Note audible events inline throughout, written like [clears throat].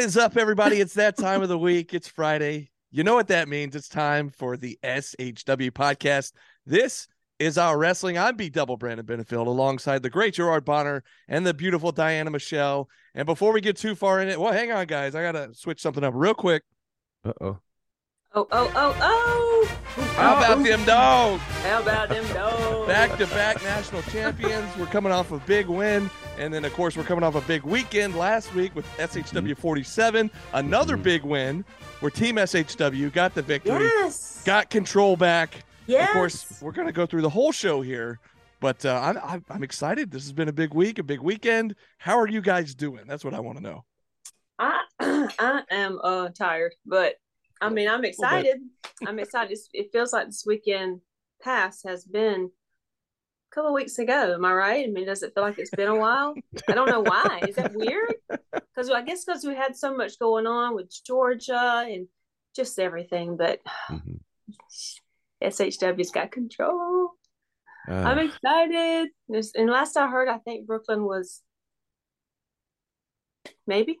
is up, everybody? It's that time of the week. It's Friday. You know what that means. It's time for the SHW podcast. This is our wrestling. I'm B Double Brandon Benefield alongside the great Gerard Bonner and the beautiful Diana Michelle. And before we get too far in it, well, hang on, guys. I got to switch something up real quick. Uh oh. Oh, oh, oh, oh. How about them dogs? How about them dogs? Back to back national champions. We're coming off a big win. And then, of course, we're coming off a big weekend last week with SHW 47. Another Mhm. big win where Team SHW got the victory, Yes. got control back. yes. Of course, we're going to go through the whole show here, but uh, I'm, I'm I'm excited. This has been a big week, a big weekend. How are you guys doing? That's what I want to know. I [clears throat] I am uh tired, but I mean I'm excited. I'm excited. It feels like this weekend past has been a couple of weeks ago. Am I right? I mean, does it feel like it's been a while? I don't know why. Is that weird? [laughs] Because I guess because we had so much going on with Georgia and just everything, but Mhm. SHW's got control. Uh, I'm excited. And last I heard, I think Brooklyn was maybe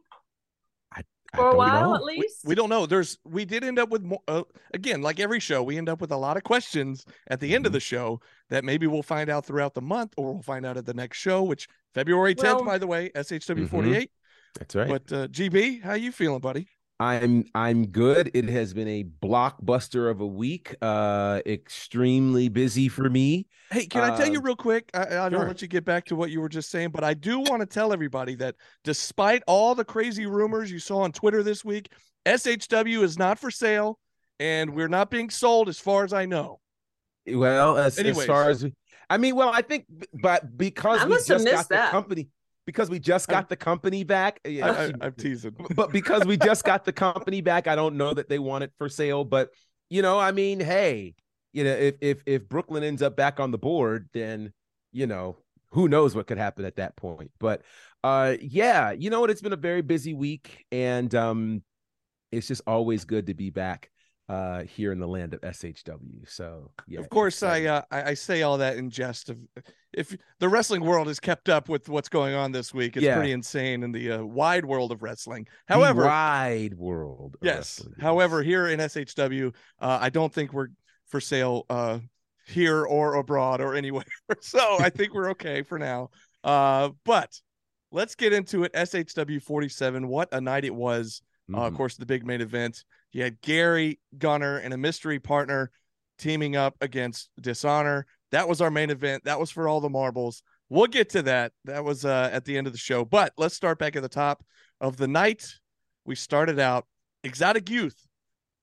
for a while know. at least. We don't know. There's we did end up with more uh, again, like every show, we end up with a lot of questions at the end of Mhm. the show that maybe we'll find out throughout the month or we'll find out at the next show, which February 10th, Well- by the way, SHW 48. That's right. But uh, GB, how you feeling, buddy? I'm I'm good. It has been a blockbuster of a week. Uh extremely busy for me. Hey, can I tell you Uh, real quick? I, I don't sure. let you get back to what you were just saying, but I do want to tell everybody that despite all the crazy rumors you saw on Twitter this week, SHW is not for sale and we're not being sold as far as I know. Well, as, as far as I mean, well, I think but because I we must have just got missed the that. company because we just I'm- got the company back. yeah, I, I, I'm teasing. [laughs] but because we just got the company back, I don't know that they want it for sale. But you know, I mean, hey, you know, if if if Brooklyn ends up back on the board, then you know, who knows what could happen at that point. But uh yeah, you know what? It's been a very busy week, and um it's just always good to be back uh here in the land of SHW. So yeah. of course, I, uh, I say all that in jest. Of if the wrestling world is kept up with what's going on this week, it's Yeah. pretty insane in the uh, wide world of wrestling. The However, wide world. of yes. wrestling. However, here in SHW, uh, I don't think we're for sale uh, here or abroad or anywhere. [laughs] so I [laughs] think we're okay for now. Uh, but let's get into it. SHW 47. What a night it was. Uh, of course, the big main event. You had Gary Gunner and a mystery partner teaming up against Dishonor. That was our main event. That was for all the marbles. We'll get to that. That was uh, at the end of the show. But let's start back at the top of the night. We started out Exotic Youth,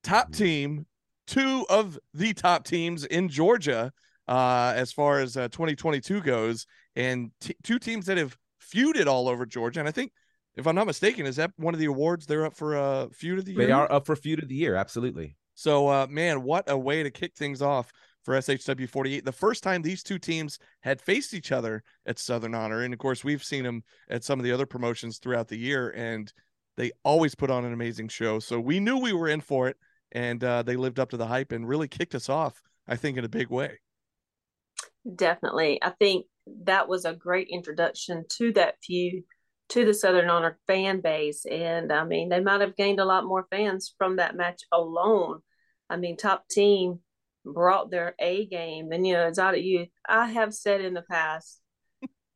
top Mhm. team, two of the top teams in Georgia uh, as far as uh, 2022 goes, and t- two teams that have feuded all over Georgia. And I think if I'm not mistaken, is that one of the awards they're up for uh feud of the year? They are up for feud of the year, absolutely. So uh man, what a way to kick things off for SHW 48. The first time these two teams had faced each other at Southern Honor. And of course, we've seen them at some of the other promotions throughout the year, and they always put on an amazing show. So we knew we were in for it, and uh, they lived up to the hype and really kicked us off, I think, in a big way. Definitely. I think that was a great introduction to that feud to the Southern Honor fan base. And I mean, they might have gained a lot more fans from that match alone. I mean, top team brought their A game. And, you know, Youth, I have said in the past,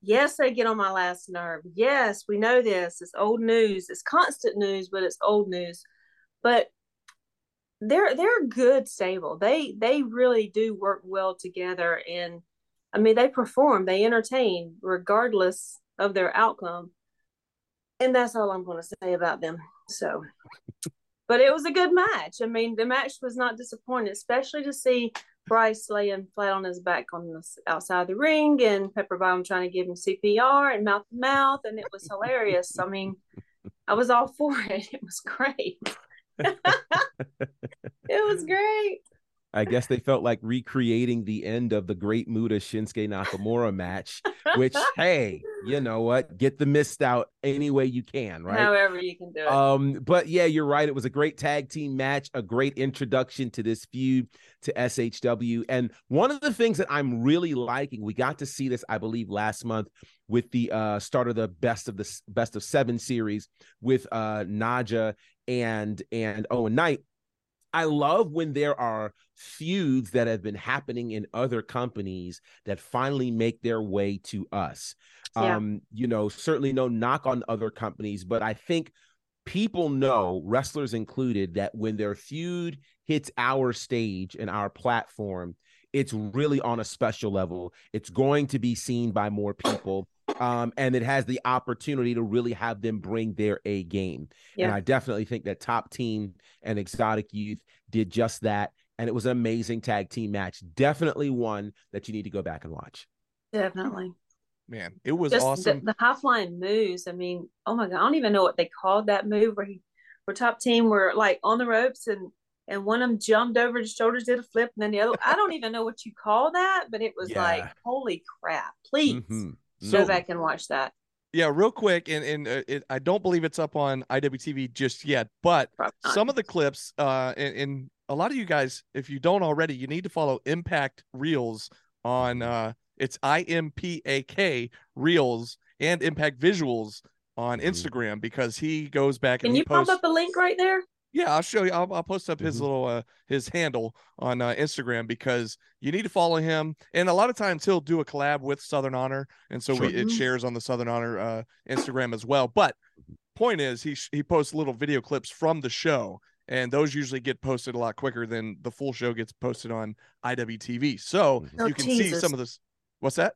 yes, they get on my last nerve. Yes, we know this. It's old news. It's constant news, but it's old news. But they're they're good stable. They they really do work well together and I mean they perform, they entertain regardless of their outcome. And that's all I'm going to say about them. So but it was a good match. I mean, the match was not disappointing, especially to see Bryce laying flat on his back on the outside the ring and Pepper Bottom trying to give him CPR and mouth to mouth, and it was hilarious. I mean, I was all for it. [laughs] It was great. [laughs] it was great. I guess they felt like recreating the end of the Great Muta Shinsuke Nakamura match, which, [laughs] hey, you know what? Get the mist out any way you can, right? However you can do it. Um, but yeah, you're right. It was a great tag team match, a great introduction to this feud to SHW. And one of the things that I'm really liking, we got to see this, I believe, last month with the uh start of the best of the best of seven series with uh Naja and and Owen Knight I love when there are feuds that have been happening in other companies that finally make their way to us. Yeah. Um, you know, certainly no knock on other companies, but I think people know, wrestlers included, that when their feud hits our stage and our platform, it's really on a special level. It's going to be seen by more people um, and it has the opportunity to really have them bring their A game. Yeah. And I definitely think that Top Team and Exotic Youth did just that. And it was an amazing tag team match. Definitely one that you need to go back and watch. Definitely. Man, it was just awesome. The, the high flying moves. I mean, oh my God, I don't even know what they called that move where he, where Top Team were like on the ropes and and one of them jumped over his shoulders, did a flip, and then the other. I don't even know what you call that, but it was yeah. like, holy crap! Please, mm-hmm. So, go back and watch that. Yeah, real quick, and and uh, it, I don't believe it's up on IWTV just yet, but some of the clips, uh, and, and, a lot of you guys, if you don't already, you need to follow Impak Reels on uh, it's I M P A K Reels and Impact Visuals on mm-hmm. Instagram because he goes back Can and you posts... pop up the link right there? Yeah, I'll show you. I'll, I'll post up his mm-hmm. little uh his handle on uh, Instagram because you need to follow him. And a lot of times he'll do a collab with Southern Honor, and so sure. we, it mm-hmm. shares on the Southern Honor uh, Instagram as well. But point is, he he posts little video clips from the show, and those usually get posted a lot quicker than the full show gets posted on IWTV. So no you can teasers. see some of this. What's that?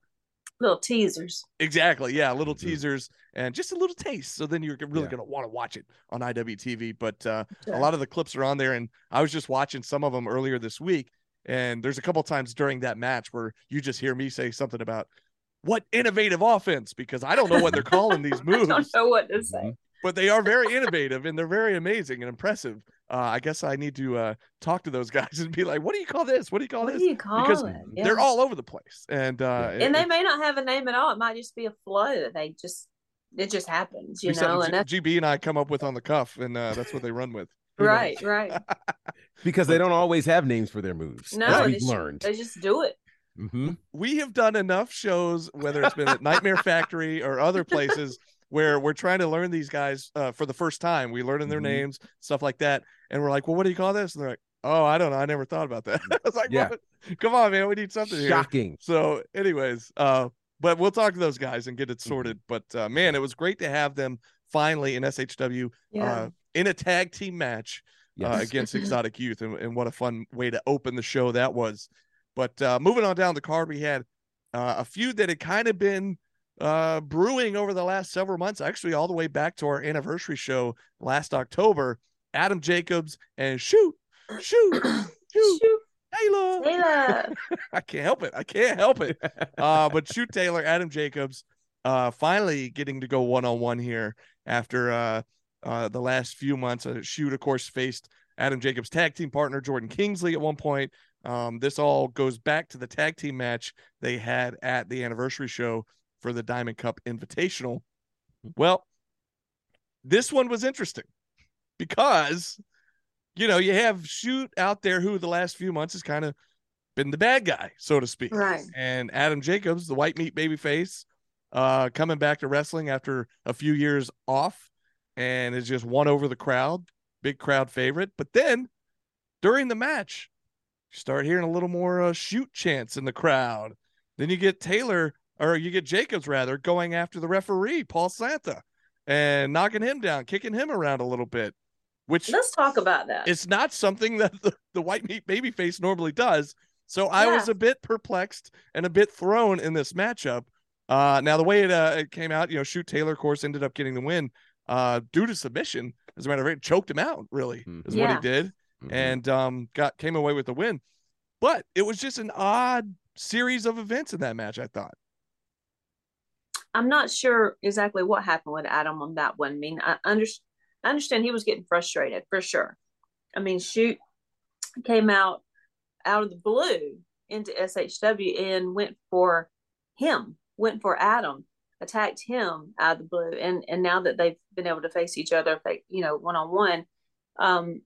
Little teasers. Exactly. Yeah, little mm-hmm. teasers and just a little taste. So then you're really yeah. going to want to watch it on IWTV. But uh, a lot of the clips are on there, and I was just watching some of them earlier this week. And there's a couple times during that match where you just hear me say something about what innovative offense because I don't know what they're calling these moves. [laughs] I don't know what to say. But they are very innovative and they're very amazing and impressive uh, I guess I need to uh, talk to those [laughs] guys and be like, "What do you call this? What do you call what this?" Do you call because it? Yeah. they're all over the place, and uh, and it, they may not have a name at all. It might just be a flow that they just it just happens, you know. And G- GB and I come up with on the cuff, and uh, that's what they run with. [laughs] right, right. [laughs] because they don't always have names for their moves. No, we've learned. They just do it. Mm-hmm. We have done enough shows, whether it's been at Nightmare Factory or other places, where we're trying to learn these guys uh, for the first time. We learn in their mm-hmm. names, stuff like that, and we're like, "Well, what do you call this?" And they're like, "Oh, I don't know. I never thought about that." [laughs] I was like, yeah. "Come on, man, we need something here." Shocking. So, anyways, uh, but we'll talk to those guys and get it mm-hmm. sorted. Mm-hmm. But uh, man, it was great to have them finally in SHW yeah. uh, in a tag team match uh, yes. uh, against Exotic Youth, and, and, what a fun way to open the show that was. But uh, moving on down the card, we had uh, a feud that had kind of been uh, brewing over the last several months, actually, all the way back to our anniversary show last October. Adam Jacobs and shoot, shoot, [coughs] shoot, shoot. Taylor. Taylor. [laughs] I can't help it. I can't help it. Uh, but shoot Taylor, Adam Jacobs, uh, finally getting to go one on one here after uh, uh, the last few months. Uh, shoot, of course, faced Adam Jacobs' tag team partner Jordan Kingsley at one point. Um, this all goes back to the tag team match they had at the anniversary show for the Diamond Cup Invitational. Well, this one was interesting because, you know, you have Shoot out there who the last few months has kind of been the bad guy, so to speak. Right. And Adam Jacobs, the white meat baby face, uh, coming back to wrestling after a few years off and is just won over the crowd, big crowd favorite. But then during the match, you start hearing a little more uh, shoot chants in the crowd. Then you get Taylor or you get Jacobs rather going after the referee, Paul Santa, and knocking him down, kicking him around a little bit. Which let's talk about that. It's not something [laughs] that the, the white meat baby face normally does. So I was a bit perplexed and a bit thrown in this matchup. Uh, now the way it, uh, it came out, you know, shoot Taylor, of course, ended up getting the win uh, due to submission. As a matter of fact, choked him out. Really, mm-hmm. is yeah. what he did, mm-hmm. and um, got came away with the win. But it was just an odd series of events in that match. I thought. I'm not sure exactly what happened with Adam on that one. I mean, I, under, I understand he was getting frustrated for sure. I mean, shoot came out out of the blue into SHW and went for him, went for Adam, attacked him out of the blue. And and now that they've been able to face each other, you know, one on one, um,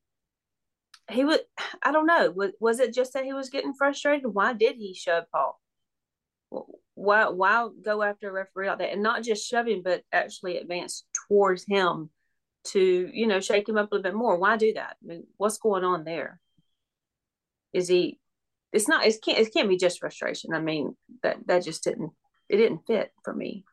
he would. I don't know. Was was it just that he was getting frustrated? Why did he shove Paul? Why why go after a referee like that and not just shove him, but actually advance towards him to you know shake him up a little bit more? Why do that? I mean, what's going on there? Is he? It's not. It can't. It can't be just frustration. I mean, that that just didn't. It didn't fit for me.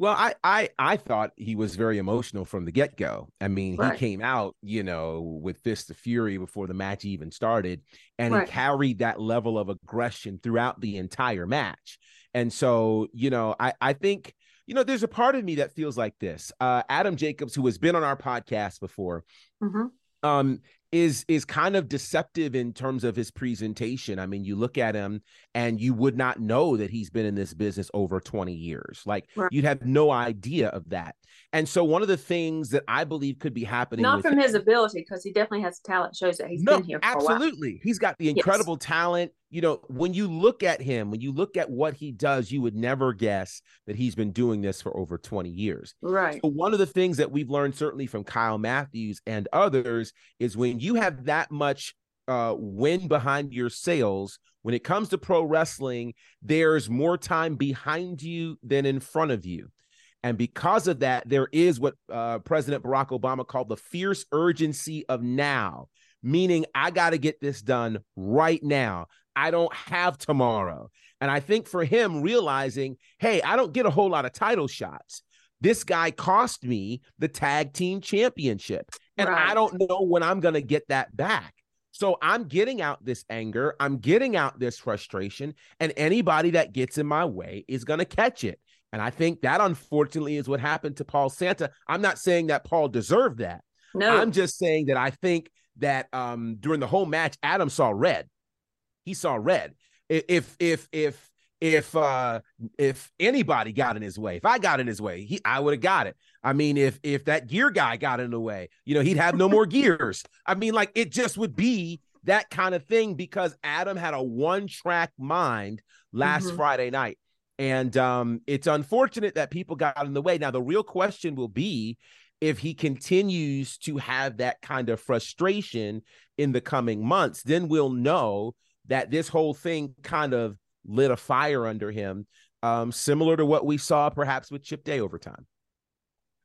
Well, I I I thought he was very emotional from the get go. I mean, Right. he came out, you know, with fist of fury before the match even started, and Right. he carried that level of aggression throughout the entire match. And so, you know, I I think you know, there's a part of me that feels like this. Uh, Adam Jacobs, who has been on our podcast before, hmm um is is kind of deceptive in terms of his presentation. I mean, you look at him and you would not know that he's been in this business over 20 years. Like Right. you'd have no idea of that. And so one of the things that I believe could be happening Not from him- his ability because he definitely has talent. Shows that he's no, been here for a while. absolutely. He's got the incredible talent. You know, when you look at him, when you look at what he does, you would never guess that he's been doing this for over 20 years. Right. So one of the things that we've learned certainly from Kyle Matthews and others is when you have that much uh, wind behind your sails, when it comes to pro wrestling, there's more time behind you than in front of you. And because of that, there is what uh, President Barack Obama called the fierce urgency of now, meaning I got to get this done right now. I don't have tomorrow. And I think for him, realizing, hey, I don't get a whole lot of title shots. This guy cost me the tag team championship. And I don't know when I'm going to get that back. So I'm getting out this anger. I'm getting out this frustration. And anybody that gets in my way is going to catch it. And I think that unfortunately is what happened to Paul Santa. I'm not saying that Paul deserved that. No. I'm just saying that I think that um during the whole match, Adam saw red. He saw red. If if if if uh if anybody got in his way, if I got in his way, he I would have got it. I mean, if if that gear guy got in the way, you know, he'd have no more gears. [laughs] I mean, like it just would be that kind of thing because Adam had a one-track mind last Mhm. Friday night. And um, it's unfortunate that people got in the way. Now, the real question will be if he continues to have that kind of frustration in the coming months, then we'll know that this whole thing kind of lit a fire under him, um, similar to what we saw perhaps with Chip Day over time.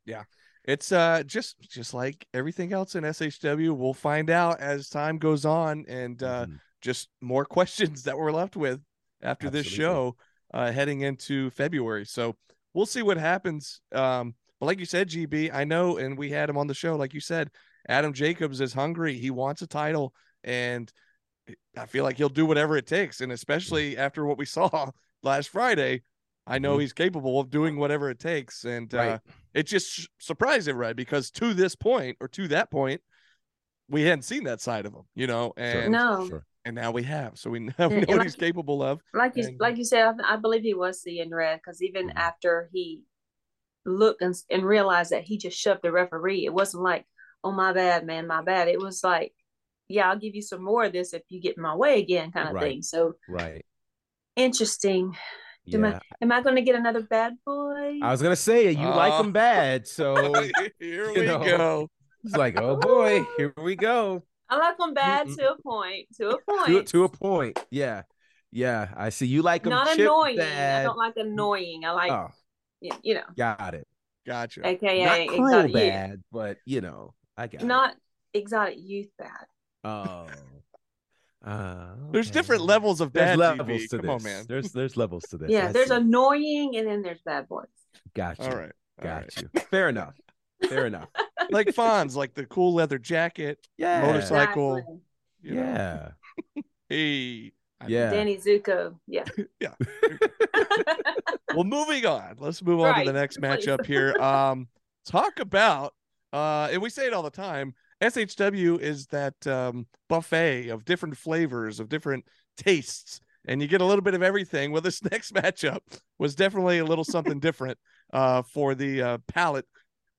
Yeah. It's uh just just like everything else in SHW. We'll find out as time goes on, and uh Mhm. just more [laughs] questions that we're left with after this show, uh heading into February. So we'll see what happens. Um, but like you said, GB, I know, and we had him on the show. Like you said, Adam Jacobs is hungry. He wants a title, and I feel like he'll do whatever it takes. And especially after what we [laughs] saw last Friday, I know Mhm. he's capable of doing whatever it takes. And uh, Right. it just sh- surprised everybody because to this point or to that point, we hadn't seen that side of him, you know, and No. Sure. and now we have. So we [laughs] know, And- know and what he's capable of. like you And- like you said, I, I believe he was seeing red because even Mhm. after he looked and, and realized that he just shoved the referee, it wasn't like, "Oh my bad, man, my bad." It was like, "Yeah, I'll give you some more of this if you get in my way again," kind of Right. thing. So Right. interesting. Am I- Am I going to get another bad boy? I was gonna say you like Oh. him bad, so [laughs] Here we know. go. it's like, oh boy, here we go. I like them bad Mm-mm. to a point. [laughs] To a point. to a point. Yeah. Yeah. I see you like him Not chip annoying. I don't like annoying. I like, oh, y- you know, got it. Gotcha. AKA Not cruel exotic youth. bad, but you know, I got it. Not exotic youth bad. Oh. Uh, There's different levels of There's bad levels TV. to Come this. on, man. There's there's levels to this. Yeah, I there's see. annoying and then there's bad boys. got you. All right. All Got right. you. Fair enough. Fair [laughs] enough. like Fonz, like the cool leather jacket. Yeah. Motorcycle. Exactly. You know, Yeah. [laughs] hey. I- Yeah. Danny Zuko. Yeah. [laughs] Yeah. [laughs] well, moving on. Let's move on to the next matchup here. Um, talk about uh, and we say it all the time. SHW is that um, buffet of different flavors, of different tastes, and you get a little bit of everything. Well, this [laughs] next matchup was definitely a little something different uh, for the uh, palette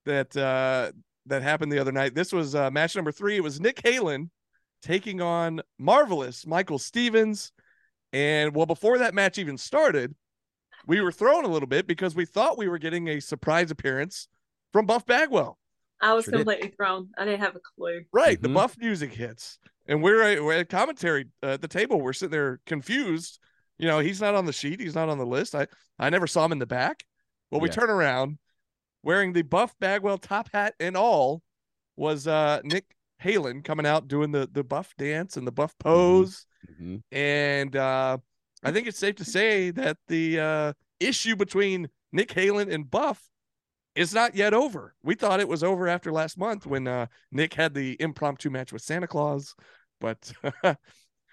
that uh, that happened the other night. This was uh, match number three. It was Nick Halen taking on marvelous Michael Stevens. And well, before that match even started, we were thrown a little bit because we thought we were getting a surprise appearance from Buff Bagwell. I was Sure did. completely thrown. I didn't have a clue. Right, the Mhm. Buff music hits, and we're, at- we're at commentary uh, at the table. We're sitting there confused. You know, he's not on the sheet. He's not on the list. I I never saw him in the back. Well, we Yeah. turn around, wearing the Buff Bagwell top hat and all, was uh Nick Halen coming out doing the the Buff dance and the Buff pose. Mhm. And uh, I think it's safe to say that the uh, issue between Nick Halen and Buff is not yet over. We thought it was over after last month when uh, Nick had the impromptu match with Santa Claus, but [laughs]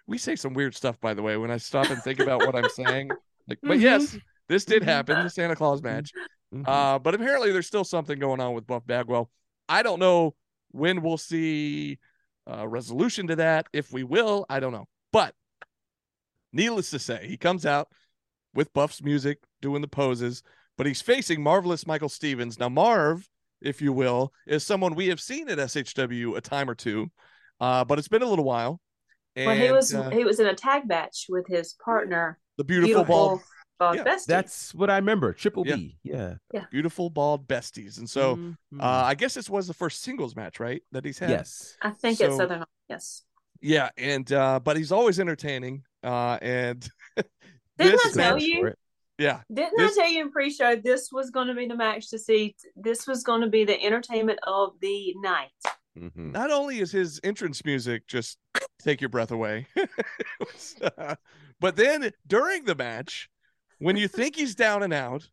we say some weird stuff, by the way, when I stop and think about what I'm saying. Like, but Mhm. yes, this did happen, the Santa Claus match. Mhm. Uh, but apparently there's still something going on with Buff Bagwell. I don't know when we'll see a resolution to that. If we will, I don't know. But needless to say, he comes out with Buff's music, doing the poses, but he's facing marvelous Michael Stevens. Now, Marv, if you will, is someone we have seen at SHW a time or two, uh, but it's been a little while. And well, he was uh, he was in a tag match with his partner, the beautiful, bald, bald yeah, bestie. That's what I remember. Triple Yeah. B. Yeah. beautiful bald besties. And so Mhm. uh, I guess this was the first singles match, right? That he's had. yes. I think so- it's Southern. Yes. Yeah, and uh but he's always entertaining. Uh and [laughs] Didn't this I tell you? yeah, Didn't This- I tell you in pre-show this was going to be the match to see? This was going to be the entertainment of the night. Mhm. not only is his entrance music just take your breath away, [laughs] was, uh, but then during the match, when you think he's down and out,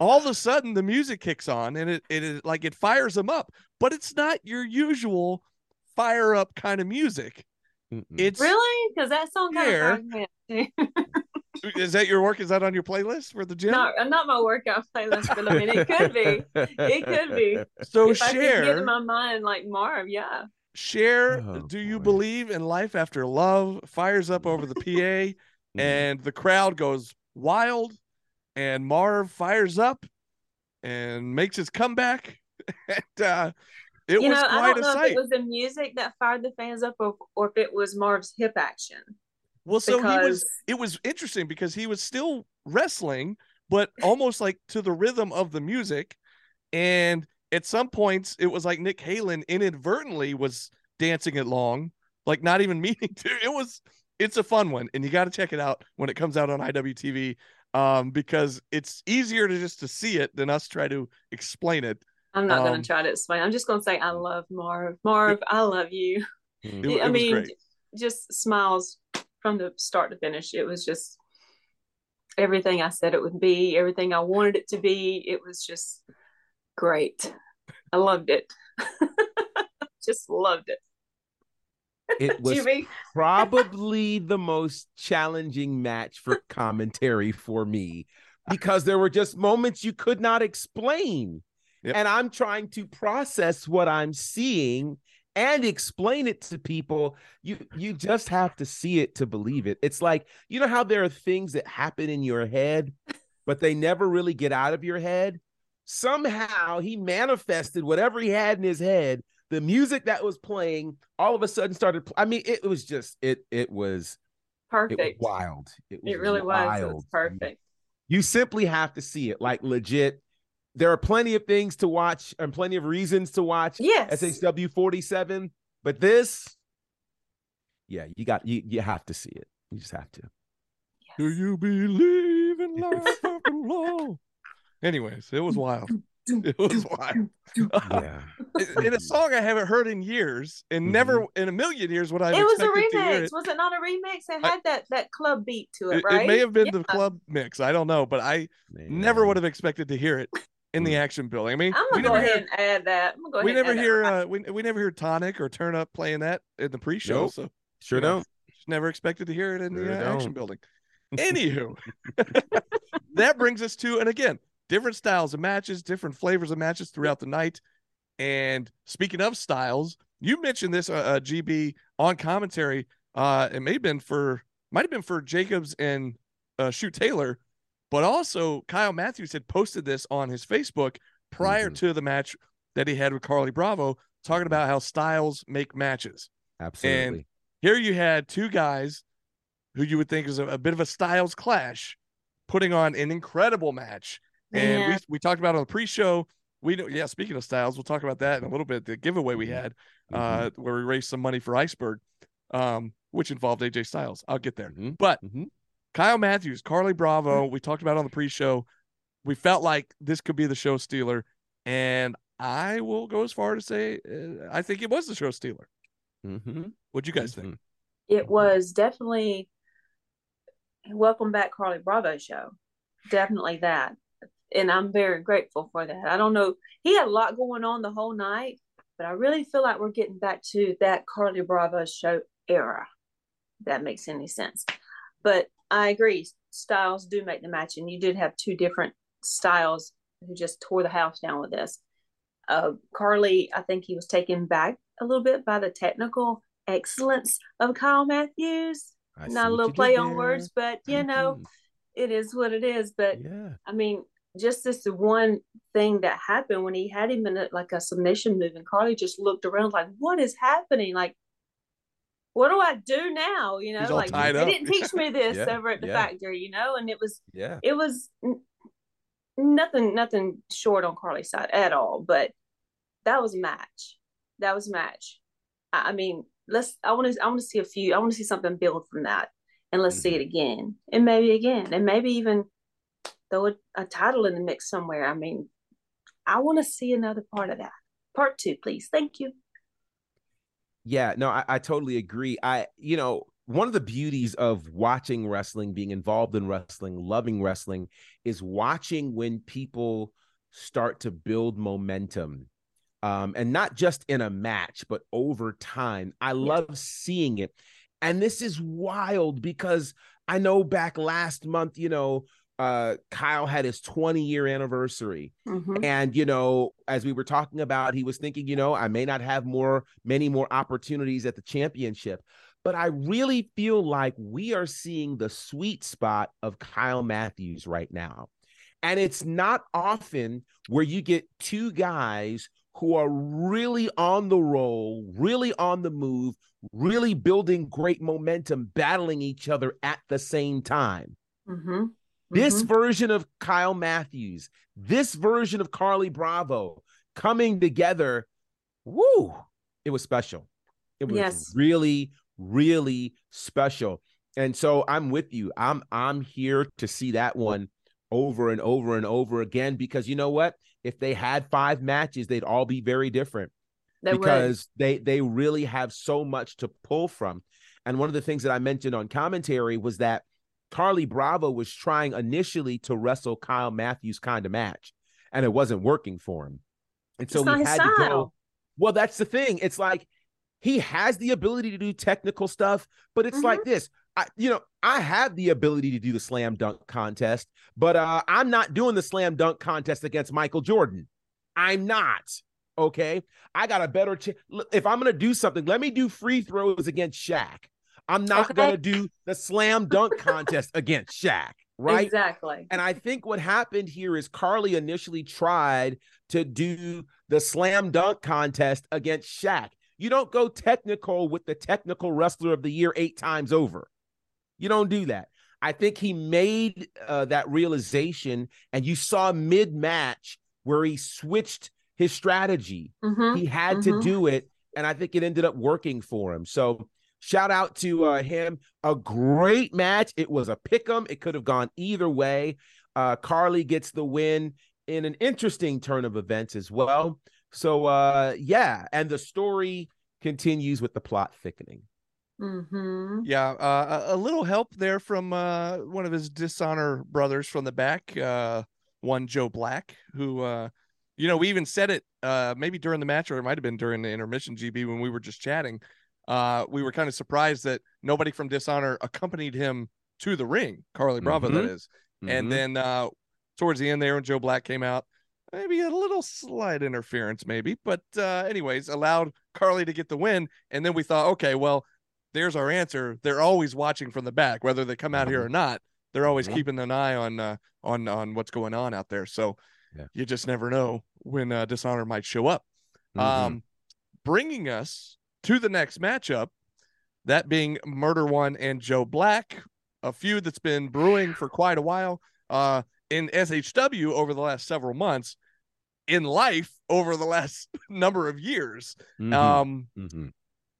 all of a sudden the music kicks on and it it is like it fires him up, but it's not your usual fire up kind of music. Mhm. It's Really? Because that song kind of [laughs] is that your work? Is that on your playlist for the gym? not not my workout playlist, but I mean it could be. It could be. so if I get Cher in my mind like Marv, yeah. Cher, Oh, do you boy. believe in life after love? Fires up over the PA, [laughs] Mhm. and the crowd goes wild, and Marv fires up and makes his comeback. [laughs] and uh, it you was know, quite a sight. it was the music that fired the fans up, or, or if it was Marv's hip action. well, so he was. It was interesting because he was still wrestling, but almost like to the rhythm of the music. And at some points, it was like Nick Halen inadvertently was dancing it long, like not even [laughs] meaning to. It was. It's a fun one, and you got to check it out when it comes out on IWTV, um, because it's easier to just to see it than us try to explain it. I'm not Um, going to try to explain. I'm just going to say I love Marv. Marv, I love you. Mhm. It- I mean, great. just smiles from the start to finish. It was just everything I said it would be, everything I wanted it to be. It was just great. I loved it. [laughs] just loved it. It [laughs] was Jimmy, [laughs] probably the most challenging match for commentary for me because there were just moments you could not explain. Yep. And I'm trying to process what I'm seeing and explain it to people. You you just have to see it to believe it. It's like, you know how there are things that happen in your head but they never really get out of your head? Somehow he manifested whatever he had in his head the music that was playing all of a sudden started i mean it was just it it was it was perfect. wild it, was It really was. It was perfect. you simply have to see it like legit there are plenty of things to watch and plenty of reasons to watch Yes. shw 47 but this yeah you got you you have to see it you just have to Do you believe in life after love? [laughs] Anyways, it was wild. [laughs] It was wild. [laughs] yeah in in a song I haven't heard in years, and never in a million years would I. it was a expected to hear remix. it. Was it not a remix? It I- had that that club beat to it, It, right? it may have been Yeah. the club mix. I don't know, but I never would have expected to hear it in the action building. I mean, I'm we gonna go never ahead hear and add that. I'm go we and never hear uh, we we never hear Tonic or Turn Up playing that in the pre-show. Nope. So sure you know, don't just never expected to hear it in Sure the uh, action building. [laughs] Anywho, [laughs] that brings us to, and again, different styles of matches, different flavors of matches throughout the night. And speaking of styles, you mentioned this, uh, uh, GB, on commentary. Uh, it may have been for, might have been for Jacobs and uh, Shoot Taylor, but also Kyle Matthews had posted this on his Facebook prior Mhm. to the match that he had with Carlie Bravo, talking about how styles make matches. absolutely And Here you had two guys who you would think is a, a bit of a styles clash, putting on an incredible match. And Yeah. we we talked about on the pre-show. We know, yeah. Speaking of styles, we'll talk about that in a little bit. The giveaway we had, uh, where we raised some money for Iceberg, um, which involved AJ Styles. I'll get there. Mhm. But Mhm. Kyle Matthews, Carlie Bravo, we talked about on the pre-show. We felt like this could be the show stealer, and I will go as far to say uh, I think it was the show stealer. Mhm. What'd you guys think? It was definitely welcome back, Carlie Bravo show. Definitely that. And I'm very grateful for that. I don't know. He had a lot going on the whole night, but I really feel like we're getting back to that Carlie Bravo show era. If that makes any sense. But I agree. Styles do make the match, and you did have two different styles who just tore the house down with this. Uh, Carlie, I think he was taken back a little bit by the technical excellence of Kyle Matthews. I Not a little play on words, but you know, it is what it is. But Yeah. I mean, just this one thing that happened when he had him in a, like a submission move, and Carlie just looked around like, "What is happening? Like, what do I do now? You know, He's like they up. didn't teach me [laughs] this Yeah, over at the yeah. factory, you know." And it was Yeah. it was n- nothing nothing short on Carlie's side at all. But that was a match. That was a match. I, I mean, let's. I want to. I want to see a few. I want to see something build from that, and let's see mm-hmm. it again, and maybe again, and maybe even throw a, a title in the mix somewhere. I mean, I want to see another part of that. Part two, please. Thank you. Yeah, no, I, I totally agree. I, you know, one of the beauties of watching wrestling, being involved in wrestling, loving wrestling, is watching when people start to build momentum. Um, and not just in a match, but over time. I love seeing it. And this is wild because I know back last month, you know, uh, Kyle had his 20 year anniversary. Mhm. And, you know, as we were talking about, he was thinking, you know, I may not have more, many more opportunities at the championship. But I really feel like we are seeing the sweet spot of Kyle Matthews right now. And it's not often where you get two guys who are really on the roll, really on the move, really building great momentum, battling each other at the same time. Mhm. This Mhm. version of Kyle Matthews, this version of Carlie Bravo coming together, woo, it was special. It was Yes. really, really special. And so I'm with you. I'm I'm here to see that one over and over and over again because you know what? If they had five matches, they'd all be very different They would. because they they really have so much to pull from. And one of the things that I mentioned on commentary was that Carlie Bravo was trying initially to wrestle Kyle Matthews kind of match, and it wasn't working for him. And so It's not we had to go. Well, that's the thing. It's like he has the ability to do technical stuff, but it's Mhm. like this. I, you know, I have the ability to do the slam dunk contest, but uh, I'm not doing the slam dunk contest against Michael Jordan. I'm not. Okay. I got a better chance. If I'm going to do something, let me do free throws against Shaq. I'm not Okay. going to do the slam dunk contest against Shaq. Right. Exactly. And I think what happened here is Carlie initially tried to do the slam dunk contest against Shaq. You don't go technical with the technical wrestler of the year eight times over. You don't do that. I think he made uh, that realization, and you saw mid match where he switched his strategy. Mhm. He had to mhm. do it, and I think it ended up working for him. So shout out to uh, him. A great match. It was a pick 'em. It could have gone either way. Uh, Carlie gets the win in an interesting turn of events as well. So uh, yeah, and the story continues with the plot thickening. Mhm. Yeah, uh, a, a little help there from uh, one of his dishonor brothers from the back, uh, one Joe Black, who, uh, you know, we even said it uh, maybe during the match or it might have been during the intermission, GB, when we were just chatting. Uh, we were kind of surprised that nobody from Dishonor accompanied him to the ring, Carlie Bravo, that Mhm. is. And Mhm. then uh, towards the end there, when Joe Black came out, maybe a little slight interference, maybe, but uh, anyways, allowed Carlie to get the win. And then we thought, okay, well, there's our answer. They're always watching from the back, whether they come out here or not. They're always Mhm. keeping an eye on uh, on on what's going on out there. So Yeah. you just never know when uh, dishonor might show up. Mhm. Um, bringing us to the next matchup, that being Murder One and Joe Black, a feud that's been brewing for quite a while uh, in SHW over the last several months, in life over the last [laughs] number of years. Mhm. Um, Mhm.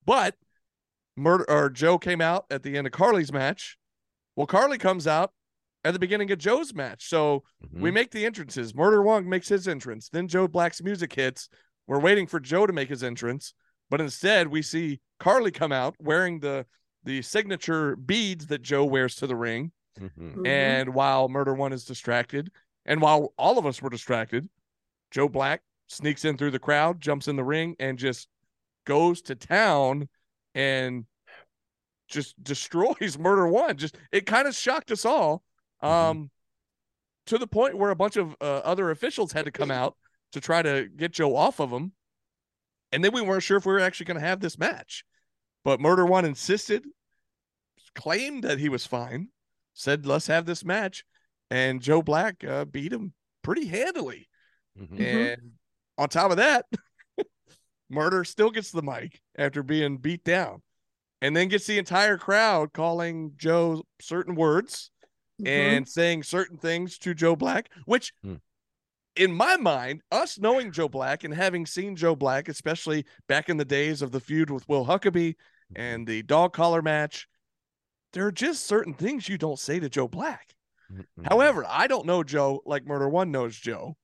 but Murder or Joe came out at the end of Carlie's match. Well, Carlie comes out at the beginning of Joe's match. So we Mhm. make the entrances. Murder One makes his entrance. Then Joe Black's music hits. We're waiting for Joe to make his entrance, but instead we see Carlie come out wearing the the signature beads that Joe wears to the ring. Mhm. Mhm. And while Murder One is distracted, and while all of us were distracted, Joe Black sneaks in through the crowd, jumps in the ring, and just goes to town and just destroys [laughs] Murder One. Just it kind of shocked us all. Um to the point where a bunch of uh, other officials had to come out to try to get Joe off of him. And then we weren't sure if we were actually going to have this match. But Murder One insisted, claimed that he was fine, said, let's have this match. And Joe Black uh, beat him pretty handily. Mhm. And on top of that, [laughs] Murder still gets the mic after being beat down and then gets the entire crowd calling Joe certain words Mhm. and saying certain things to Joe Black, which Hmm. In my mind, us knowing Joe Black and having seen Joe Black, especially back in the days of the feud with Will Huckabee and the dog collar match, there are just certain things you don't say to Joe Black. Mhm. However, I don't know Joe like Murder One knows Joe,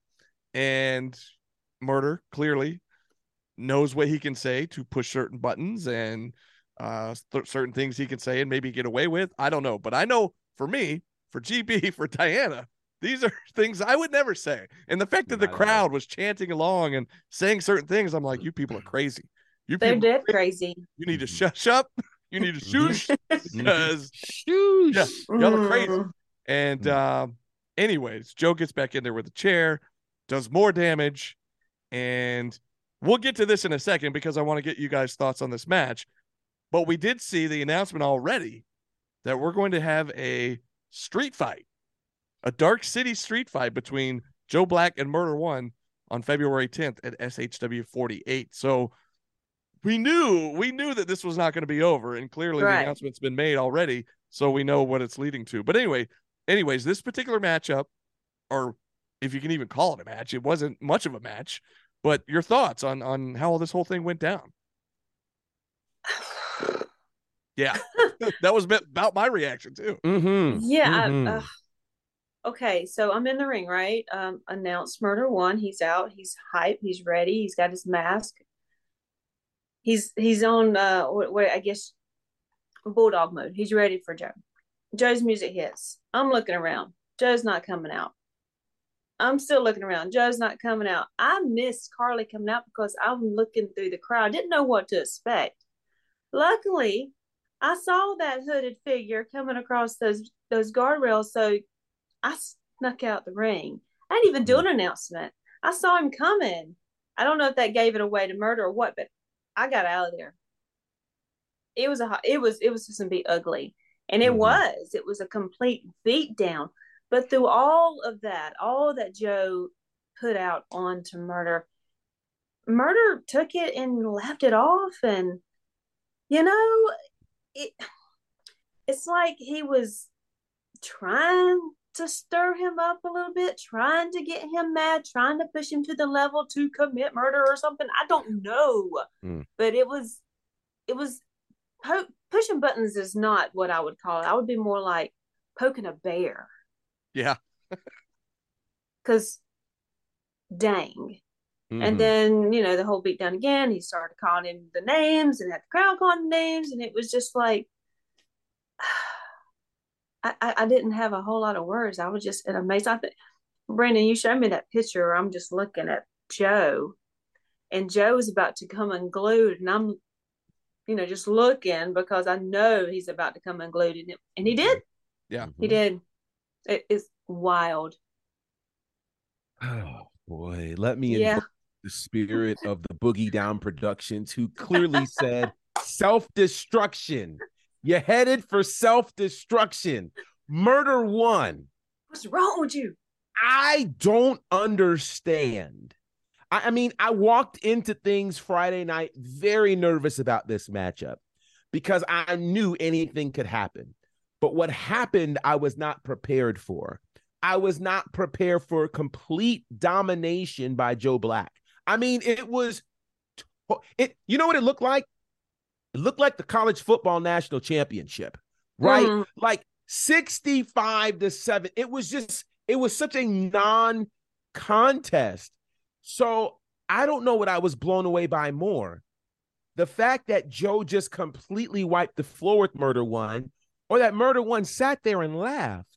and Murder clearly knows what he can say to push certain buttons and uh th- certain things he can say and maybe get away with. I don't know, but I know for me, for GB, [laughs] for Diana, these are [laughs] things I would never say. And the fact that the Not at all. crowd was chanting along and saying certain things, I'm like, you people are crazy. You They're people, dead crazy. you need to Mhm. shush up. You need to shoosh [laughs] because Shoosh. Yeah. Y'all are crazy. Mm. and Mm. um, anyways, Joe gets back in there with a chair, does more damage, and we'll get to this in a second because I want to get you guys' thoughts on this match. But we did see the announcement already that we're going to have a street fight, a Dark City street fight between Joe Black and Murder One on February 10th at SHW 48. So we knew we knew that this was not going to be over, and clearly Right. the announcement's been made already, so we know what it's leading to. But anyway, anyways, this particular matchup, or if you can even call it a match, it wasn't much of a match. But your thoughts on on how all this whole thing went down? [sighs] Yeah, [laughs] that was about my reaction too. Mhm. Yeah. I- Mhm. Okay, so I'm in the ring, right? Um, announced murder one. He's out. He's hype. He's ready. He's got his mask. He's he's on uh what, what I guess bulldog mode. He's ready for Joe. Joe's music hits. I'm looking around. Joe's not coming out. I'm still looking around. Joe's not coming out. I missed Carlie coming out because I'm looking through the crowd. Didn't know what to expect. Luckily, I saw that hooded figure coming across those those guardrails, so I snuck out the ring. I didn't even do an announcement. I saw him coming. I don't know if that gave it away to murder or what, but I got out of there. It was a it was it was just gonna be ugly, and it Mhm. was it was a complete beat down. But through all of that, all that Joe put out onto murder, murder took it and left it off, and you know, it it's like he was trying to stir him up a little bit, trying to get him mad, trying to push him to the level to commit murder or something. I don't know, Mm. but it was, it was po- pushing buttons is not what I would call it. I would be more like poking a bear Yeah, [laughs] because, dang. Mhm. And then, you know, the whole beat down again. He started calling him the names and had the crowd calling names. And it was just like, I, I, didn't have a whole lot of words. I was just amazed. I think, Brandon, you showed me that picture. Where I'm just looking at Joe, and Joe is about to come unglued. And I'm, you know, just looking because I know he's about to come unglued. And, it, and he mm-hmm. did. yeah. He mm-hmm. did. It is wild. Oh boy, let me Yeah. the spirit of the Boogie Down Productions, [laughs] who clearly said self destruction. You're headed for self destruction. Murder one. What's wrong with you? I don't understand. I, I mean, I walked into things Friday night very nervous about this matchup because I knew anything could happen. But what happened, I was not prepared for. I was not prepared for complete domination by Joe Black. I mean, it was it you know what it looked like? It looked like the college football national championship, right? Mhm. Like 65 to 7. It was just it was such a non contest. So I don't know what I was blown away by more. The fact that Joe just completely wiped the floor with Murder One, or that Murder One sat there and laughed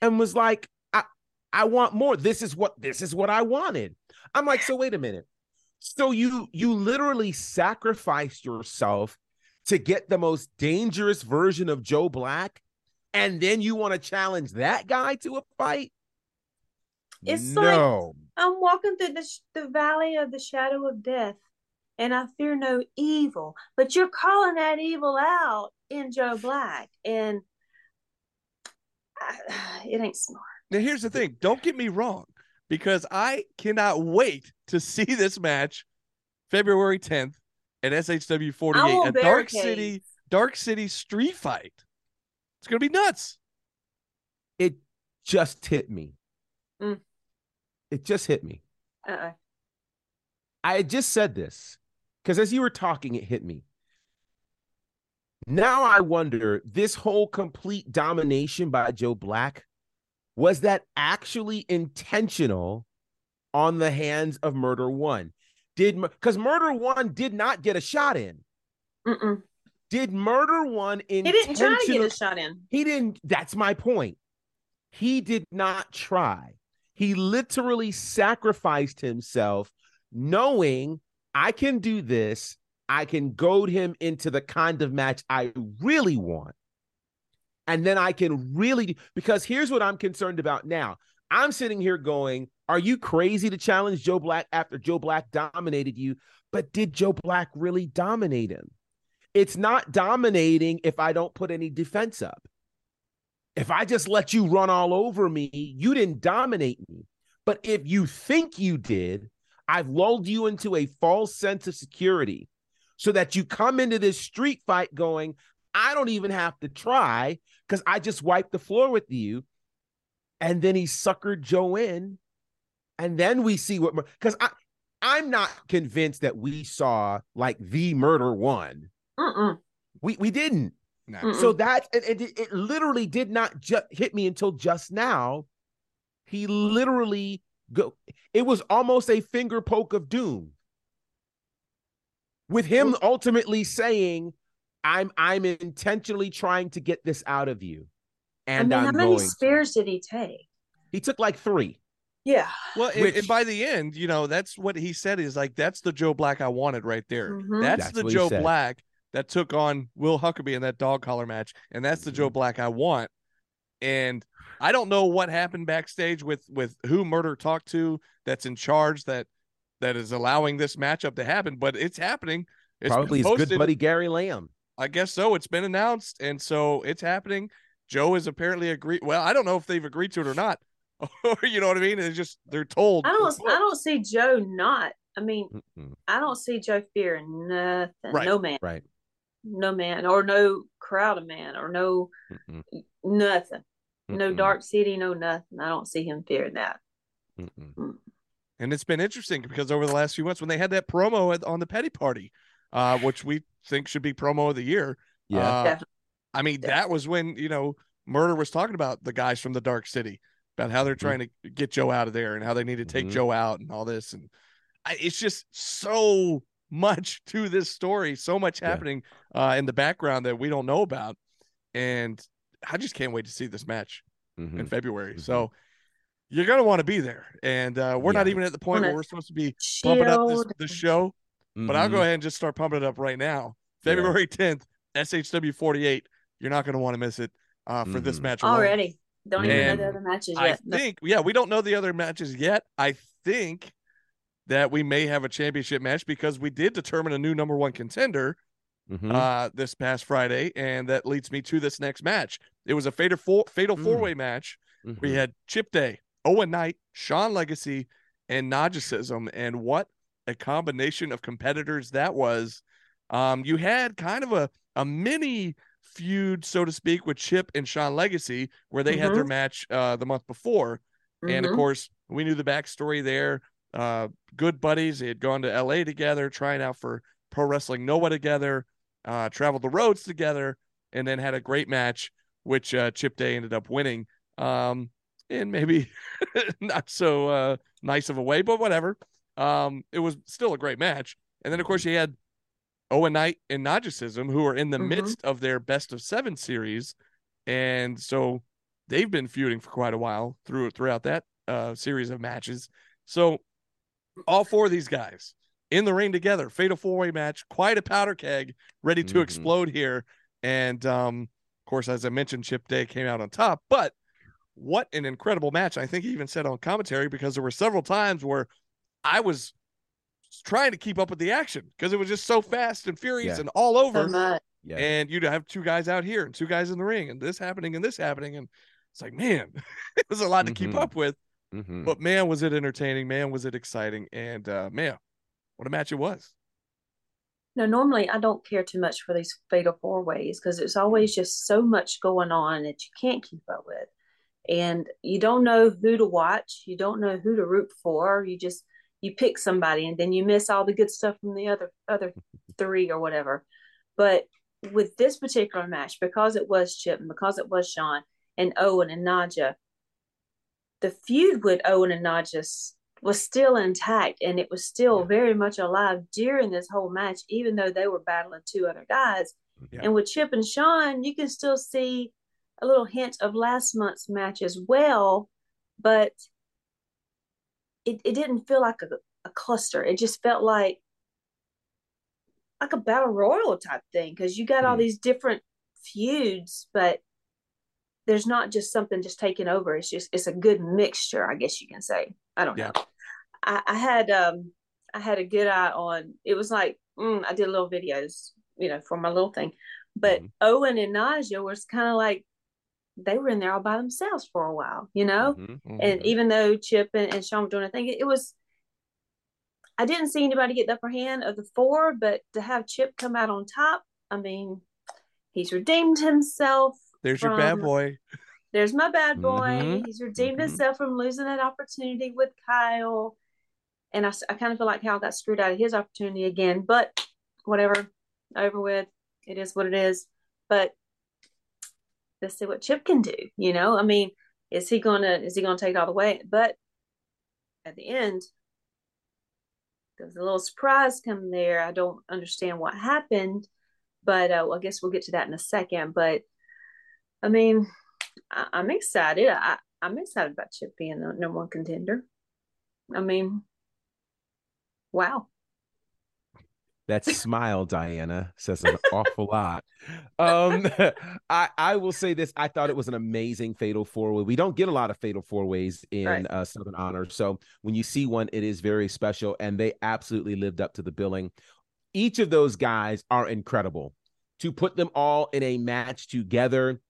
and was like, I, I want more. This is what this is what I wanted. I'm like, so wait a minute. So you you literally sacrificed yourself to get the most dangerous version of Joe Black, and then you want to challenge that guy to a fight? It's like- I'm walking through the, sh- the valley of the shadow of death, and I fear no evil. But you're calling that evil out in Joe Black, and I, [sighs] it ain't smart. Now, here's the thing. Don't get me wrong, because I cannot wait to see [laughs] this match February 10th at SHW I 48, want a Dark barricades. City, Dark City street fight. It's gonna be nuts. it just hit me. Mm. It just hit me. Uh-uh. I just said this because as you were talking, it hit me. Now I wonder this whole complete domination by Joe Black was that actually intentional on the hands of Murder One? Did because Murder One did not get a shot in? Mm-mm. Did Murder One He didn't try to get a shot in. He didn't. That's my point. He did not try. He literally sacrificed himself, knowing I can do this. I can goad him into the kind of match I really want. And then I can really, because here's what I'm concerned about now. I'm sitting here going, Are you crazy to challenge Joe Black after Joe Black dominated you? But did Joe Black really dominate him? It's not dominating if I don't put any defense up. If I just let you run all over me, you didn't dominate me. But if you think you did, I've lulled you into a false sense of security so that you come into this street fight going, I don't even have to try because I just wiped the floor with you. And then he suckered Joe in. And then we see what, because I, I'm not convinced that we saw like the murder one. Mm-mm. We, we didn't. No. So that it, it, it literally did not ju- hit me until just now. He literally go. It was almost a finger poke of doom. With him ultimately saying, "I'm I'm intentionally trying to get this out of you," I and mean, I'm how many going. to." spears did he take? He took like three. Yeah. Well, and, Which- and by the end, you know, that's what he said is like, that's the Joe Black I wanted right there. Mhm. That's, That's the Joe. Black that took on Will Huckabee in that dog collar match. And that's the Joe Mm-hmm. Black I want. And I don't know what happened backstage with with who Murder talked to that's in charge that that is allowing this matchup to happen, but it's happening. It's Probably his good buddy Gary Lamb. I guess so. It's been announced, and so it's happening. Joe is apparently agreed. Well, I don't know if they've agreed to it or not. [laughs] You know what I mean? It's just they're told. I don't. I don't see Joe not. I mean, Mm-mm. I don't see Joe fearing nothing. Right. No man. Right. No man, or no crowd of man, or no Mm-mm. nothing. No Mm-mm. dark city. No nothing. I don't see him fearing that. Mm-mm. Mm. And it's been interesting because over the last few months, when they had that promo at, on the Petty Party, uh, which we think should be promo of the year. Yeah. uh, I mean, that was when you know Murder was talking about the guys from the Dark City about how they're Mhm. trying to get Joe out of there and how they need to take Mhm. Joe out and all this. And I, it's just so much [laughs] to this story, so much Yeah. happening uh, in the background that we don't know about. And I just can't wait to see this match Mhm. in February. Mhm. So you're gonna want to be there, and uh, we're not even at the point where we're supposed to be bumping up this, Shield. the show. But I'll go ahead and just start pumping it up right now. Yeah. February 10th, SHW 48. You're not going to want to miss it uh, for this Mhm. match alone. already. Don't even know the other matches I yet. No. think, yeah, we don't know the other matches yet. I think that we may have a championship match because we did determine a new number one contender Mhm. uh, this past Friday, and that leads me to this next match. It was a fatal four fatal Mm. four way match. We Mhm. had Chip Day, Owen Knight, Sean Legacy, and Nagicism, and what a combination of competitors that was. Um, you had kind of a a mini feud, so to speak, with Chip and Sean Legacy, where they had their match uh, the month before, and of Mhm. course we knew the backstory there. Uh, good buddies. They had gone to L.A. together, trying out for Pro Wrestling Noah together, uh, traveled the roads together, and then had a great match, which uh, Chip Day ended up winning. Um, and maybe [laughs] not so uh, nice of a way, but whatever. Um, it was still a great match. And then of course you had Owen Knight and Nagicism, who are in the Mhm. midst of their best of seven series, and so they've been feuding for quite a while through throughout that uh, series of matches. So all four of these guys in the ring together, fatal four way match, quite a powder keg, ready to Mhm. explode here. And um, of course, as I mentioned, Chip Day came out on top, but what an incredible match. I think he even said on commentary because there were several times where I was trying to keep up with the action because it was just so fast and furious Yeah. and all over. much. Yeah. And you'd have two guys out here and two guys in the ring and this happening and this happening. And it's like, man, [laughs] it was a lot to keep Mhm. up with. Mhm. But man, was it entertaining. Man, was it exciting. And uh, man, what a match it was. No, normally I don't care too much for these fatal four ways because it's always just so much going on that you can't keep up with. And you don't know who to watch, you don't know who to root for. You just you pick somebody and then you miss all the good stuff from the other other three or whatever. But with this particular match, because it was Chip and because it was Sean and Owen and Naja, the feud with Owen and Naja was still intact and it was still very much alive during this whole match, even though they were battling two other guys. Yeah. And with Chip and Sean, you can still see a little hint of last month's match as well, but it, it didn't feel like a, a cluster. It just felt like like a battle royal type thing because you got all Hmm. these different feuds, but there's not just something just taking over. It's just it's a good mixture, I guess you can say. I don't Yeah. know. I, I had um I had a good eye on it was like mm, I did little videos, you know, for my little thing. But Mhm. Owen and Naja was kind of like they were in there all by themselves for a while, you know? Mhm. And Mhm. even though Chip and, and Sean were doing a thing, it, it was I didn't see anybody get the upper hand of the four, but to have Chip come out on top, I mean, he's redeemed himself. There's your bad boy. There's my bad boy. Mhm. He's redeemed Mhm. himself from losing that opportunity with Kyle. And I, I kind of feel like Kyle got screwed out of his opportunity again, but whatever, over with. It is what it is. But let's see what Chip can do. You know, I mean, is he gonna is he gonna take it all the way? But at the end, there's a little surprise come there. I don't understand what happened, but uh, well, I guess we'll get to that in a second. But I mean, I, I'm excited. I, I'm excited about Chip being the number one contender. I mean, wow. That smile, Diana, says an awful lot. Um, [laughs] I I will say this: I thought it was an amazing fatal four way. We don't get a lot of fatal four ways in Right. uh, Southern Honor, so when you see one, it is very special, and they absolutely lived up to the billing. Each of those guys are incredible. To put them all in a match together,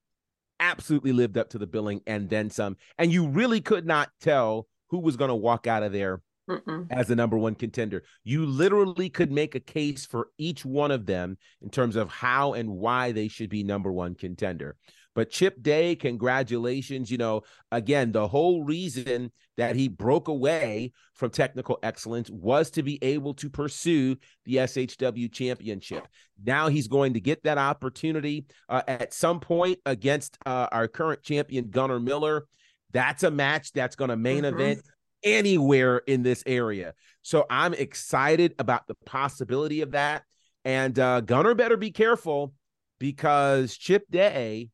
absolutely lived up to the billing and then some. And you really could not tell who was going to walk out of there Mm-mm. as the number one contender. You literally could make a case for each one of them in terms of how and why they should be number one contender. But Chip Day, congratulations. You know, again, the whole reason that he broke away from technical excellence was to be able to pursue the SHW championship. Now he's going to get that opportunity uh, at some point against uh, our current champion, Gunnar Miller. That's a match that's going to main Mhm. event anywhere in this area. So I'm excited about the possibility of that. And uh, Gunnar better be careful because Chip Day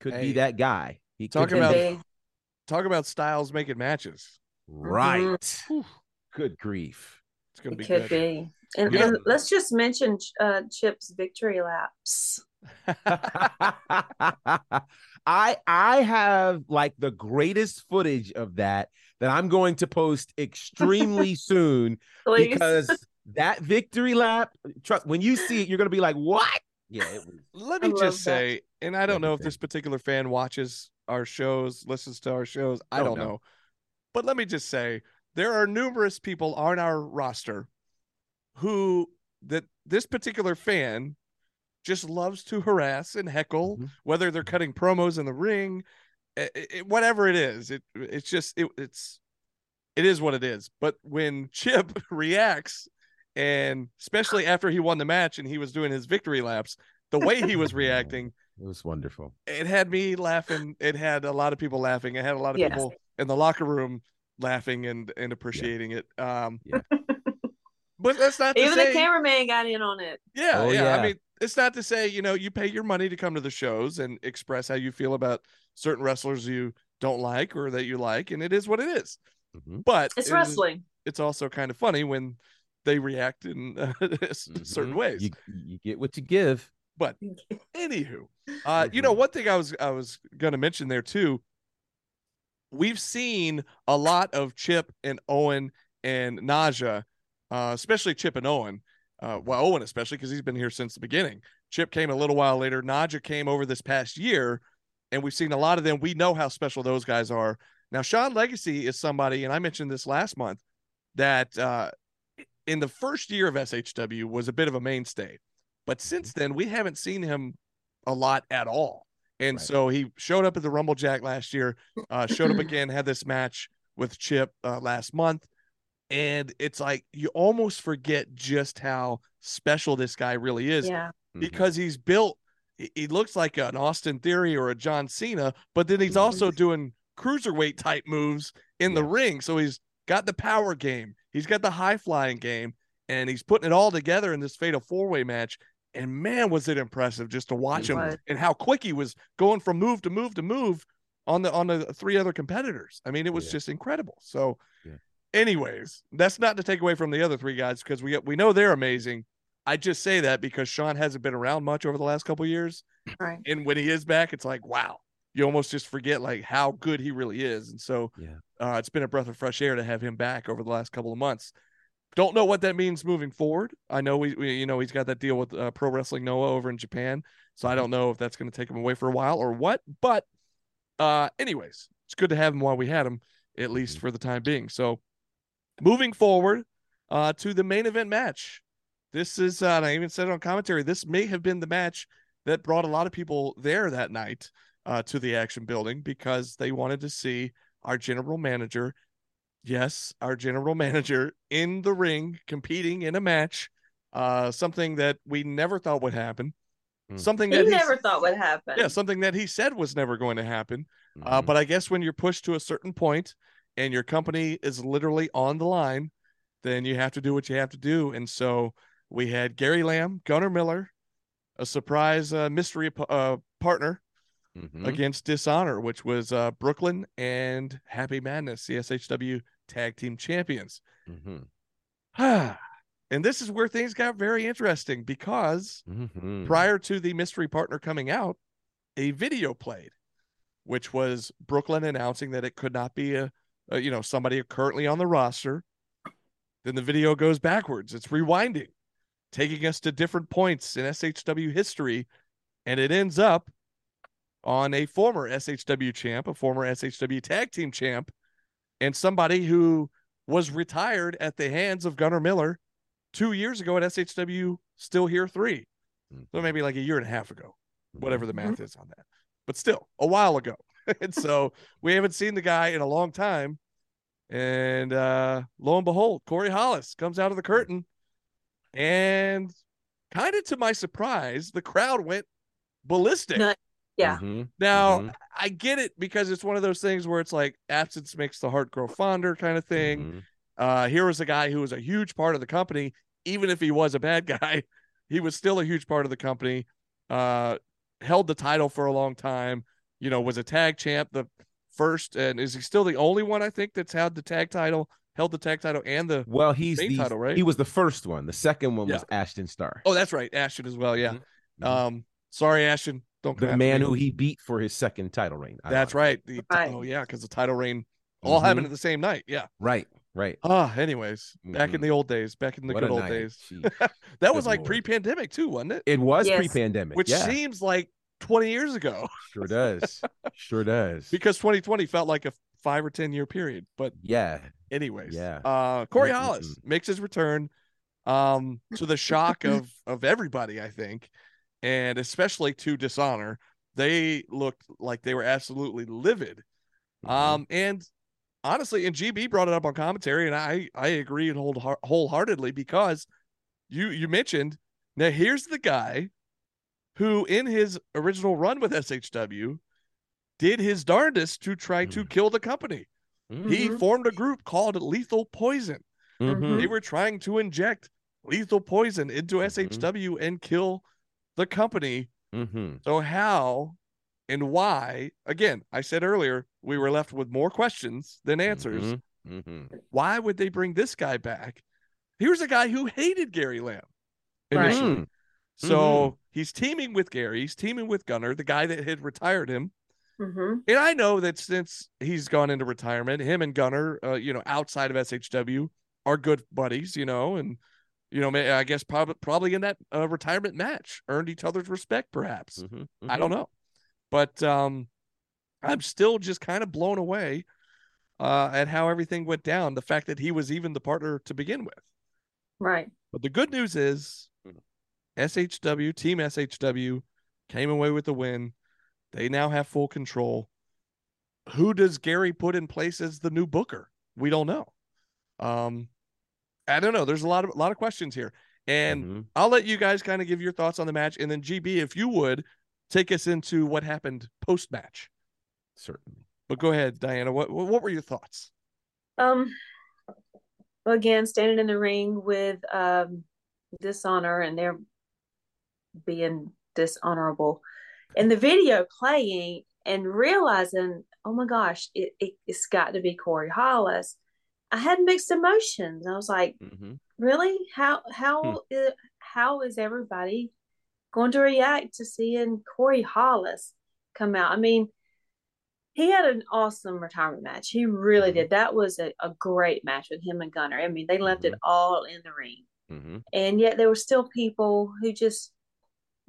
could Hey, be that guy. He talk about- be- Talk about styles making matches. right. Good grief. It's gonna It be could good. be. And, Yeah. and let's just mention uh, Chip's victory laps. [laughs] [laughs] I I have like the greatest footage of that that I'm going to post extremely [laughs] soon because that victory lap, trust when you see it, you're gonna be like, what? Yeah, it was [laughs] Let me love just that. say, and I don't know if this particular fan watches our shows, listens to our shows. I Don't don't know. know. But let me just say, there are numerous people on our roster who that this particular fan just loves to harass and heckle, Mhm. whether they're cutting promos in the ring, i- i- whatever it is. It it's just it, it's it is what it is. But when [laughs] Chip [laughs] reacts, and especially after he won the match and he was doing his victory laps, the way he was reacting, [laughs] It was wonderful. it had me laughing. It had a lot of people laughing. It had a lot of Yes. people in the locker room laughing and and appreciating it. Um, Yeah. But that's not to Even say, the cameraman got in on it. yeah, Oh, yeah. I mean, it's not to say you know you pay your money to come to the shows and express how you feel about certain wrestlers you don't like or that you like, and it is what it is. Mhm. But It's it is- wrestling. it's also kind of funny when they react in uh, [laughs] certain Mhm. ways. You, you get what you give. But anywho, uh, you know, one thing I was I was going to mention there too. We've seen a lot of Chip and Owen and Naja, uh, especially Chip and Owen. Uh, well, Owen especially because he's been here since the beginning. Chip came a little while later. Naja came over this past year, and we've seen a lot of them. We know how special those guys are. Now, Sean Legacy is somebody, and I mentioned this last month, that uh, in the first year of SHW was a bit of a mainstay. But since then, we haven't seen him a lot at all. And Right. so he showed up at the Rumble Jack last year, uh, showed up [clears throat] again, had this match with Chip uh, last month. And it's like you almost forget just how special this guy really is Yeah. Mhm. because he's built. He, he looks like an Austin Theory or a John Cena, but then he's Mhm. also doing cruiserweight type moves in the ring. So he's got the power game, he's got the high flying game, and he's putting it all together in this fatal four way match. And man, was it impressive just to watch It him was. and how quick he was going from move to move to move on the on the three other competitors. I mean, it was Yeah. just incredible. So, Yeah. Anyways, that's not to take away from the other three guys because we we know they're amazing. I just say that because Sean hasn't been around much over the last couple years, Right. and when he is back, it's like wow, you almost just forget like how good he really is. And so, Yeah. uh, it's been a breath of fresh air to have him back over the last couple of months. Don't know what that means moving forward. I know we, we you know, he's got that deal with uh, Pro Wrestling Noah over in Japan, so I don't know if that's going to take him away for a while or what. But, uh, anyways, it's good to have him while we had him, at least Mhm. for the time being. So, moving forward, uh, to the main event match. This is, uh, and I even said it on commentary. This may have been the match that brought a lot of people there that night uh, to the action building because they wanted to see our general manager, yes, our general [laughs] manager in the ring competing in a match, uh, something that we never thought would happen, Hmm. something He that never thought would happen. yeah, something that he said was never going to happen. Uh, Mhm. but I guess when you're pushed to a certain point and your company is literally on the line, then you have to do what you have to do. And so we had Gary Lamb, Gunnar Miller, a surprise uh, mystery uh, partner Mhm. against Dishonor, which was uh, Brooklyn and Happy Madness, CSHW Tag Team Champions. Mhm. [sighs] and this is where things got very interesting because Mhm. prior to the mystery partner coming out, a video played, which was Brooklyn announcing that it could not be a, a you know somebody currently on the roster. Then the video goes backwards. It's rewinding, taking us to different points in SHW history, and it ends up on a former SHW champ, a former SHW tag team champ, and somebody who was retired at the hands of Gunnar Miller two years ago at SHW Still Here 3. So Mhm. maybe like a year and a half ago, whatever the Mhm. math is on that. But still, a while ago. [laughs] and so we haven't seen the guy in a long time. And uh lo and behold, Corey Hollis comes out of the curtain. And kind of to my surprise, the crowd went ballistic. No, Yeah. Mhm. Now, Mhm. I get it because it's one of those things where it's like absence makes the heart grow fonder kind of thing. Mhm. Uh, here was a guy who was a huge part of the company, even if he was a bad [laughs] guy, he was still a huge part of the company. Uh, held the title for a long time. You know, was a tag champ, the first, and is he still the only one I think that's had the tag title, held the tag title, and the Well, he's Main the title, right? he was the first one. The second one Yeah. was Ashton Starr. oh, that's right, Ashton as well. Yeah. Mhm. Um, sorry, Ashton, don't come the man me. who he beat for his second title reign. That's right. The, Right. Oh yeah, because the title reign all happened Mhm. at the same night. Yeah. Right, right. Ah, anyways, back in Mhm. the old days, back in the What good old night. days. Jeez. [laughs] That was like Lord. pre-pandemic too, wasn't it? It was Yes. pre-pandemic. Which yeah, seems like 20 years ago sure does. sure does. [laughs] because 2020 felt like a five or 10 year period. But yeah. anyways, Yeah. uh, Corey. Hollis makes his return. um, to the shock of [laughs] of everybody, I think, and especially to Dishonor. They looked like they were absolutely livid. Mhm. Um, and honestly, and GB brought it up on commentary, and I I agree and hold wholeheartedly because you you mentioned now here's the guy who in his original run with SHW did his darndest to try to Mhm. kill the company. He Mhm. formed a group called Lethal Poison. Mhm. They were trying to inject lethal poison into Mhm. SHW and kill the company. Mhm. So how and why? Again, I said earlier we were left with more questions than answers. Why would they bring this guy back? Here's a guy who hated Gary Lamb Right. initially. Mhm. So he's teaming with Gary, he's teaming with Gunnar, the guy that had retired him. hmm And I know that since he's gone into retirement, him and Gunnar, uh, you know, outside of SHW, are good buddies, you know, and you know, I guess probably probably in that uh, retirement match earned each other's respect, perhaps. Mhm. I don't know, but um, I'm still just kind of blown away uh, at how everything went down. The fact that he was even the partner to begin with. Right. But the good news is. SHW, Team SHW came away with the win. They now have full control. Who does Gary put in place as the new booker? We don't know. Um I don't know. There's a lot of a lot of questions here. And Mhm. I'll let you guys kind of give your thoughts on the match and then GB if you would take us into what happened post match. certainly. But go ahead, Diana. What what were your thoughts? Um. Again, standing in the ring with um, dishonor, and they're being dishonorable, and the video playing, and realizing, oh my gosh, it, it it's got to be Corey Hollis. I had mixed emotions. I was like, Mhm. really? How how i- how is everybody going to react to seeing Corey Hollis come out? I mean, he had an awesome retirement match. He really Mhm. did. That was a, a great match with him and Gunnar. I mean, they left it all in the ring. Mhm. And yet there were still people who just,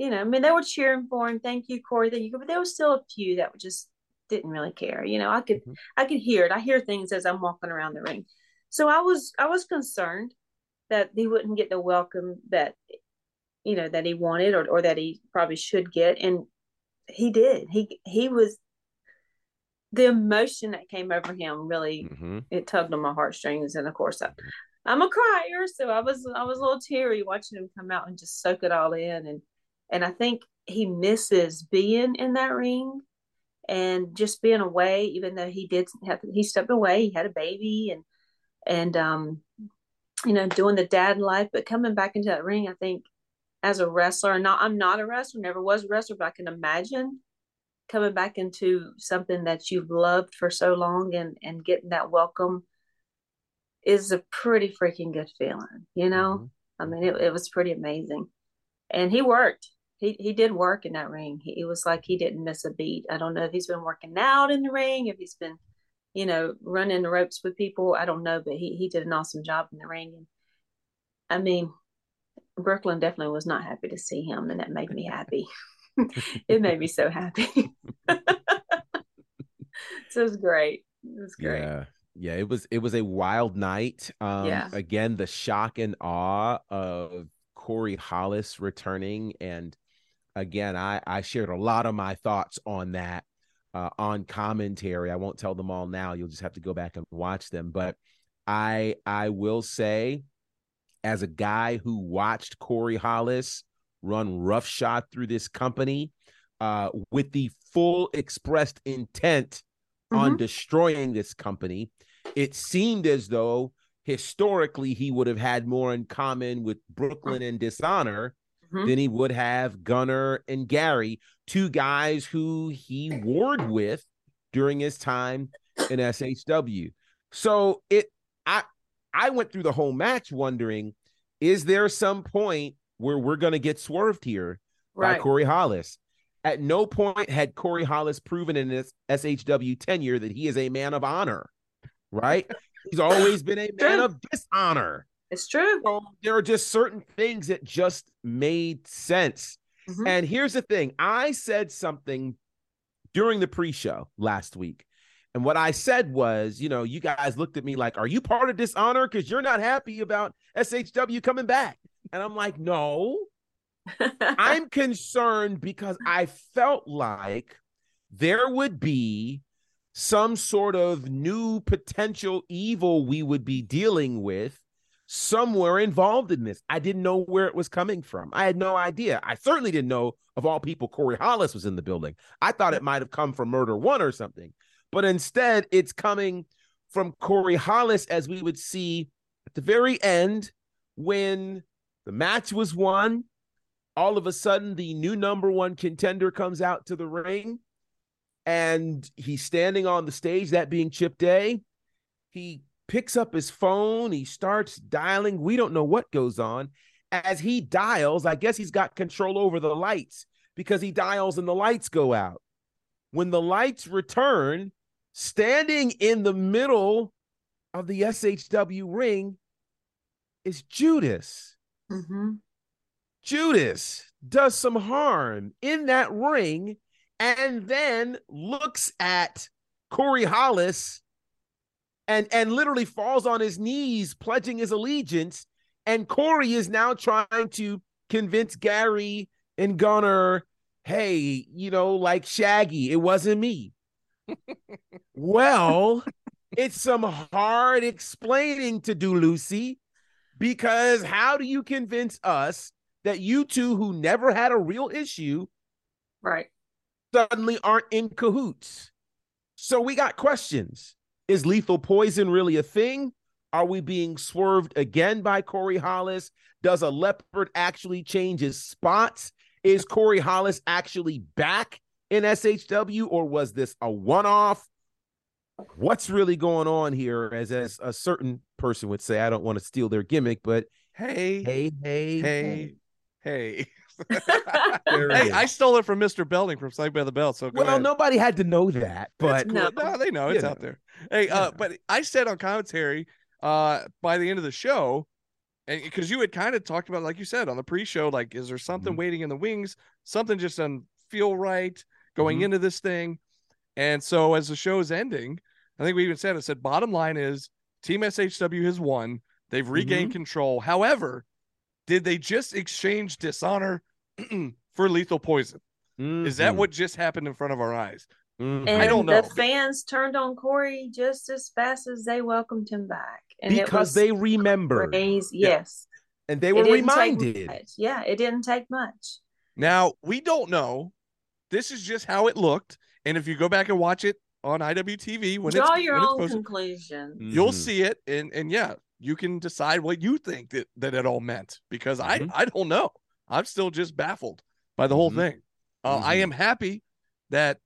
you know, I mean, they were cheering for him. Thank you, Corey. Thank you. But there was still a few that just didn't really care. You know, I could Mhm. I could hear it. I hear things as I'm walking around the ring. So I was I was concerned that he wouldn't get the welcome that you know that he wanted or, or that he probably should get. And he did. He he was the emotion that came over him really Mhm. it tugged on my heartstrings and of course I, i'm a crier so i was i was a little teary watching him come out and just soak it all in and and i think he misses being in that ring and just being away even though he did have he stepped away he had a baby and and um you know doing the dad life but coming back into that ring i think as a wrestler not i'm not a wrestler never was a wrestler but i can imagine coming back into something that you've loved for so long and and getting that welcome is a pretty freaking good feeling you know? Mhm. i mean it, it was pretty amazing. And he worked he he did work in that ring he, it was like he didn't miss a beat i don't know if he's been working out in the ring if he's been you know running the ropes with people i don't know but he he did an awesome job in the ring and i mean brooklyn definitely was not happy to see him and that made me happy [laughs] it made me so happy [laughs] so it was great it was great Yeah. Yeah, it was it was a wild night. Um Yeah. again, the shock and awe of Corey Hollis returning. And again, I, I shared a lot of my thoughts on that uh, on commentary. I won't tell them all now. You'll just have to go back and watch them. But I I will say, as a guy who watched Corey Hollis run roughshod through this company uh, with the full expressed intent on Mhm. destroying this company. It seemed as though historically he would have had more in common with Brooklyn and Dishonor Mhm. than he would have Gunnar and Gary, two guys who he warred with during his time in SHW. So it I I went through the whole match wondering, is there some point where we're gonna get swerved here by Corey Hollis. At no point had Corey Hollis proven in his SHW tenure that he is a man of honor, right? He's always been a man of dishonor. It's true So there are just certain things that just made sense. Mhm. And here's the thing I said something during the pre show last week, And what I said was, you know, you guys looked at me like, "Are you part of dishonor because you're not happy about SHW coming back?" And I'm like, "No, [laughs] I'm concerned because I felt like there would be some sort of new potential evil we would be dealing with somewhere involved in this. I didn't know where it was coming from. I had no idea. I certainly didn't know, of all people, Corey Hollis was in the building. I thought it might have come from Murder One or something, but instead it's coming from Corey Hollis, as we would see at the very end when the match was won. All of a sudden, the new number one contender comes out to the ring and he's standing on the stage, that being Chip Day. He picks up his phone, he starts dialing. We don't know what goes on. As he dials, I guess he's got control over the lights because he dials and the lights go out. When the lights return, standing in the middle of the SHW ring is Judas. Mm-hmm. Judas does some harm in that ring and then looks at Corey Hollis and and literally falls on his knees pledging his allegiance. And Corey is now trying to convince Gary and Gunnar hey you know like Shaggy it wasn't me. [laughs] Well it's some hard explaining to do Lucy because how do you convince us that you two who never had a real issue Right. suddenly aren't in cahoots? So we got questions is lethal poison really a thing? Are we being swerved again by Corey Hollis? Does a leopard actually change his spots? Is Corey Hollis actually back in SHW or was this a one off? What's really going on here? As, as a certain person would say, I don't want to steal their gimmick, but Hey, hey, hey, hey, hey. [laughs] There it hey. I stole it from Mr. Belding from Saved by the Bell. So Well, ahead. nobody had to know that, but It's No. no, they know You it's know. out there. Hey, uh, but I said on commentary, uh, by the end of the show, and because you had kind of talked about, like you said on the pre-show, like, is there something Mhm. waiting in the wings? Something just doesn't feel right going Mhm. into this thing. And so as the show is ending, I think we even said it said bottom line is Team SHW has won. They've regained Mm-hmm. control. However, did they just exchange dishonor [clears throat] for lethal poison? Is that Mhm. what just happened in front of our eyes? Mhm. And I don't know. the fans turned on Corey just as fast as they welcomed him back. And because they remembered crazy. Yeah. Yes. and they were reminded. Yeah, it didn't take much. Now, we don't know. This is just how it looked. And if you go back and watch it on IWTV when Draw it's, your when it's own posted, conclusion. you'll Mhm. see it and and yeah, you can decide what you think that, that it all meant because. I I don't know. I'm still just baffled by the whole Mhm. thing. Uh, I Mhm. am happy that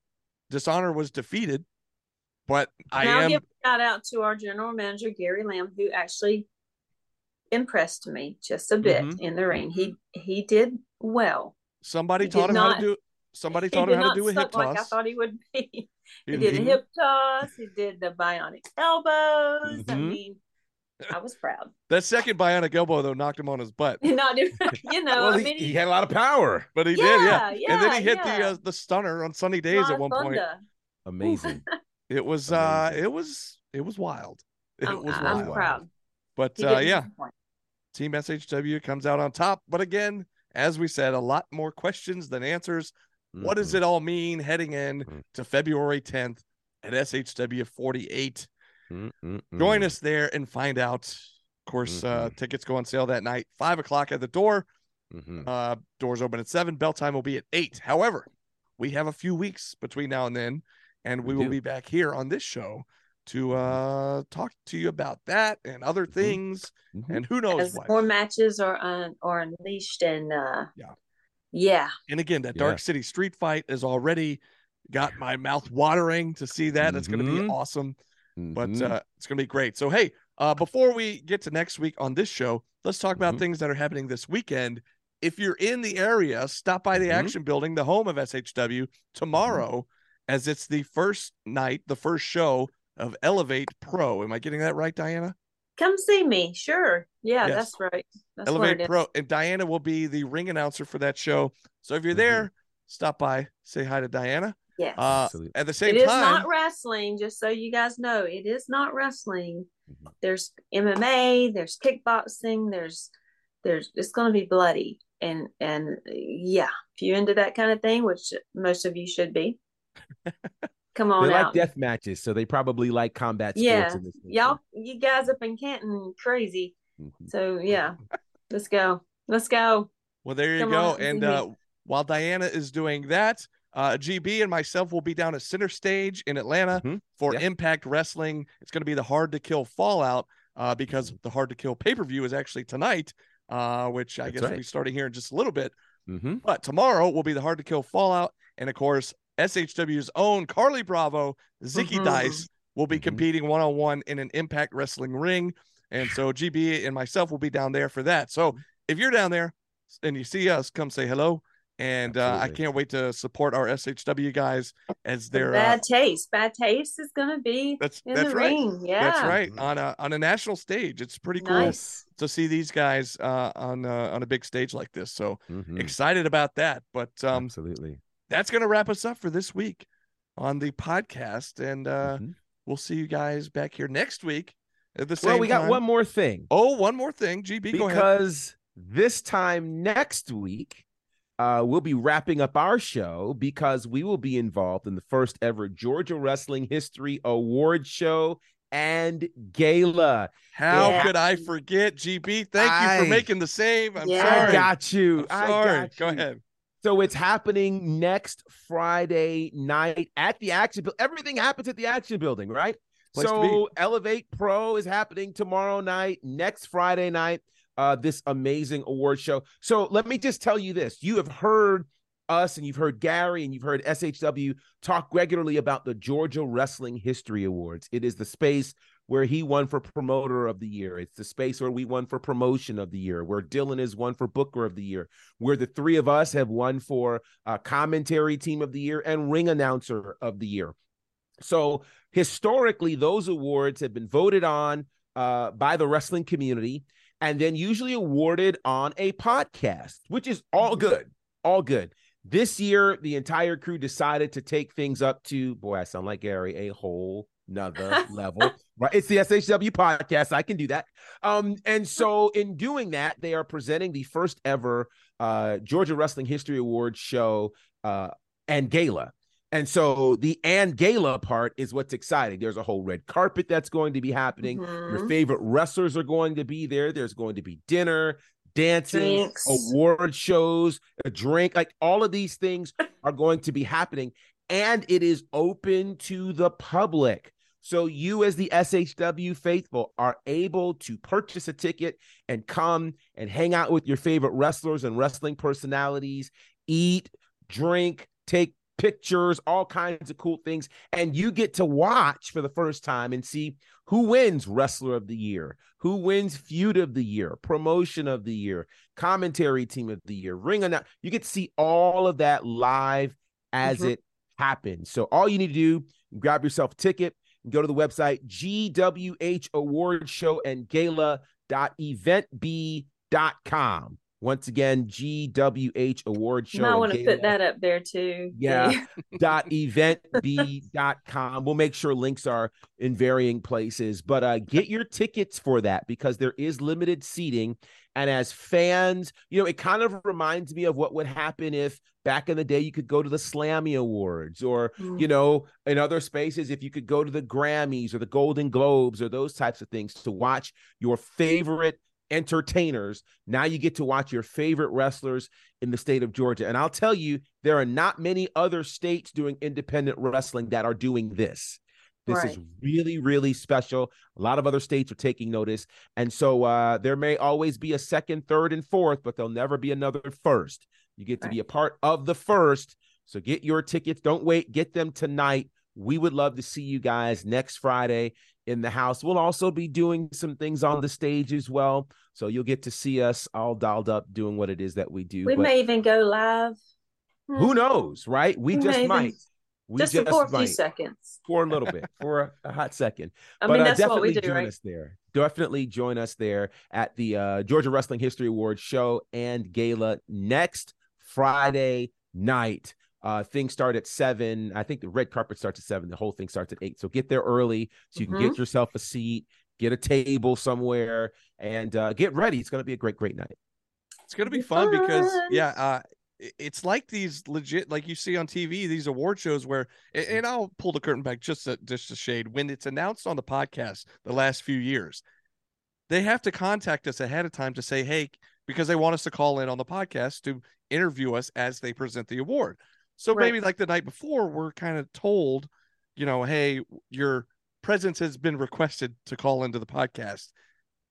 Dishonor was defeated, but I now am give a shout out to our general manager Gary Lamb, who actually impressed me just a bit Mhm. in the ring. He he did well. somebody he taught did him how to do somebody [laughs] taught him how to do a hip suck like I thought he would be. [laughs] He He- did a hip toss. He did the bionic elbows. I Mhm. mean, I was proud. [laughs] That second bionic elbow though knocked him on his butt. [laughs] Not even, [laughs] you know. well, I he, mean, he had a lot of power. But he did, yeah. Yeah, and then he yeah, hit the uh, the stunner on sunny days Lot at of one point. Amazing. It was uh it was it was wild. It I'm, was I'm wild. proud. But uh yeah. Team SHW comes out on top. But again, as we said, a lot more questions than answers. What does Mhm. it all mean heading in Mhm. to February 10th at SHW 48? Mm, mm, Join mm. us there and find out. Of course, uh, Mhm. tickets go on sale that night, five o'clock at the door. Mhm. Uh, doors open at seven. Bell time will be at eight. However, we have a few weeks between now and then, and we, We will do. be back here on this show to uh talk to you about that and other things, Mhm. and who knows As what. more matches are un, are unleashed and uh Yeah. yeah And again, that Yeah. Dark City street fight has already got my mouth watering to see that. It's going to be Mhm. Awesome, but uh, it's going to be great. So, hey, uh, before we get to next week on this show, let's talk about Mhm. things that are happening this weekend. If you're in the area, stop by the Mhm. Action Building, the home of SHW, tomorrow, as it's the first night, the first show of Elevate Pro. Am I getting that right, Diana? come see me sure yeah Yes. that's right that's Elevate. Pro, and Diana will be the ring announcer for that show. So if you're Mhm. there, stop by, say hi to Diana. Yes. Uh, Absolutely. at the same it is time, it is not wrestling, just so you guys know. It is not wrestling. Mhm. There's MMA, there's kickboxing, there's there's it's gonna be bloody. And and yeah, if you're into that kind of thing, which most of you should be, [laughs] come on They like out. death matches, so they probably like combat sports. yeah. in this. Y'all you guys up in Canton crazy. Mhm. So yeah, let's go. Let's go. Well, there you Come go. on, and uh, while Diana is doing that, uh, GB and myself will be down at Center Stage in Atlanta Mhm. for Yeah. Impact Wrestling. It's going to be the Hard to Kill Fallout uh, because Mm-hmm. the Hard to Kill pay per view is actually tonight, uh, which I That's guess will right. be starting here in just a little bit. Mhm. But tomorrow will be the Hard to Kill Fallout, and of course, SHW's own Carlie Bravo, Zicky Mhm. Dice will be Mhm. competing one on one in an Impact Wrestling ring, and so GB and myself will be down there for that. So if you're down there and you see us, come say hello. And uh, I can't wait to support our SHW guys as their they're. Uh, bad taste. Bad taste is gonna be that's in that's the right. ring. Yeah. That's right on a on a national stage. It's pretty cool Nice. to see these guys uh, on uh, on a big stage like this. So Mhm. excited about that. But um, Absolutely. that's going to wrap us up for this week on the podcast. And uh, Mhm. we'll see you guys back here next week at the same Well, we got time. one more thing. Oh, one more thing. GB, go ahead. because this time next week uh, we'll be wrapping up our show because we will be involved in the first ever Georgia Wrestling History Award Show and gala. How Yeah. could I forget, GB? Thank you for making the save. I'm Yeah. sorry. I got you. I'm I sorry. got Go ahead. So it's happening next Friday night at the Action Building. Everything happens at the Action Building, right? Place so Elevate Pro is happening tomorrow night, next Friday night. Uh, this amazing award show. So let me just tell you this: you have heard us, and you've heard Gary, and you've heard SHW talk regularly about the Georgia Wrestling History Awards. It is the space where he won for promoter of the year. It's the space where we won for promotion of the year, where Dylan is won for booker of the year, where the three of us have won for uh, commentary team of the year and ring announcer of the year. So historically, those awards have been voted on uh, by the wrestling community and then usually awarded on a podcast, which is all good, all good. This year, the entire crew decided to take things up to, boy, I sound like Gary, a whole nother [laughs] level. Right. It's the SHW podcast. I can do that. Um, and so in doing that, they are presenting the first ever uh Georgia Wrestling History Awards show uh and gala. And so the and gala part is what's exciting. There's a whole red carpet that's going to be happening. Your Mhm. favorite wrestlers are going to be there. There's going to be dinner, dancing, Drinks. award shows, a drink. Like all of these things are going to be happening. And it is open to the public. So you, as the SHW faithful, are able to purchase a ticket and come and hang out with your favorite wrestlers and wrestling personalities, eat, drink, take pictures, all kinds of cool things. And you get to watch for the first time and see who wins Wrestler of the Year, who wins Feud of the Year, Promotion of the Year, Commentary Team of the Year, Ring Announce. You get to see all of that live as Mhm. it happens. So all you need to do, grab yourself a ticket, go to the website GWH Award Show and Gala.eventb.com. Once again, GWH Award You Show. might want to put that up there too. Yeah. dot [laughs] eventb.com. We'll make sure links are in varying places, but uh, get your tickets for that because there is limited seating. And as fans, you know, it kind of reminds me of what would happen if back in the day you could go to the Slammy Awards or, Mm. you know, in other spaces, if you could go to the Grammys or the Golden Globes or those types of things to watch your favorite entertainers. Now you get to watch your favorite wrestlers in the state of Georgia. And I'll tell you, there are not many other states doing independent wrestling that are doing this. This is really, really special. A lot of other states are taking notice. And so uh, there may always be a second, third, and fourth, but there'll never be another first. You get to be a part of the first. So get your tickets. Don't wait. Get them tonight. We would love to see you guys next Friday in the house. We'll also be doing some things on the stage as well. So you'll get to see us all dialed up doing what it is that we do. We But may even go live. who Hmm. knows, right? We We just even- might. We just, just, for a few seconds. for a little bit, for a, a hot second. [laughs] I but mean, uh, that's what definitely we do, join right? us there. Definitely join us there at the uh, Georgia Wrestling History Awards show and gala next Friday night. Uh, things start at seven. I think the red carpet starts at seven. The whole thing starts at eight. So get there early so you can Mhm. get yourself a seat, get a table somewhere, and uh, get ready. It's going to be a great, great night. It's gonna be fun because yeah, uh, it's like these legit, like you see on TV, these award shows where, a- and I'll pull the curtain back just a, just a shade. When it's announced on the podcast the last few years, they have to contact us ahead of time to say, hey, because they want us to call in on the podcast to interview us as they present the award. So Right. maybe like the night before, we're kind of told, you know, hey, your presence has been requested to call into the podcast,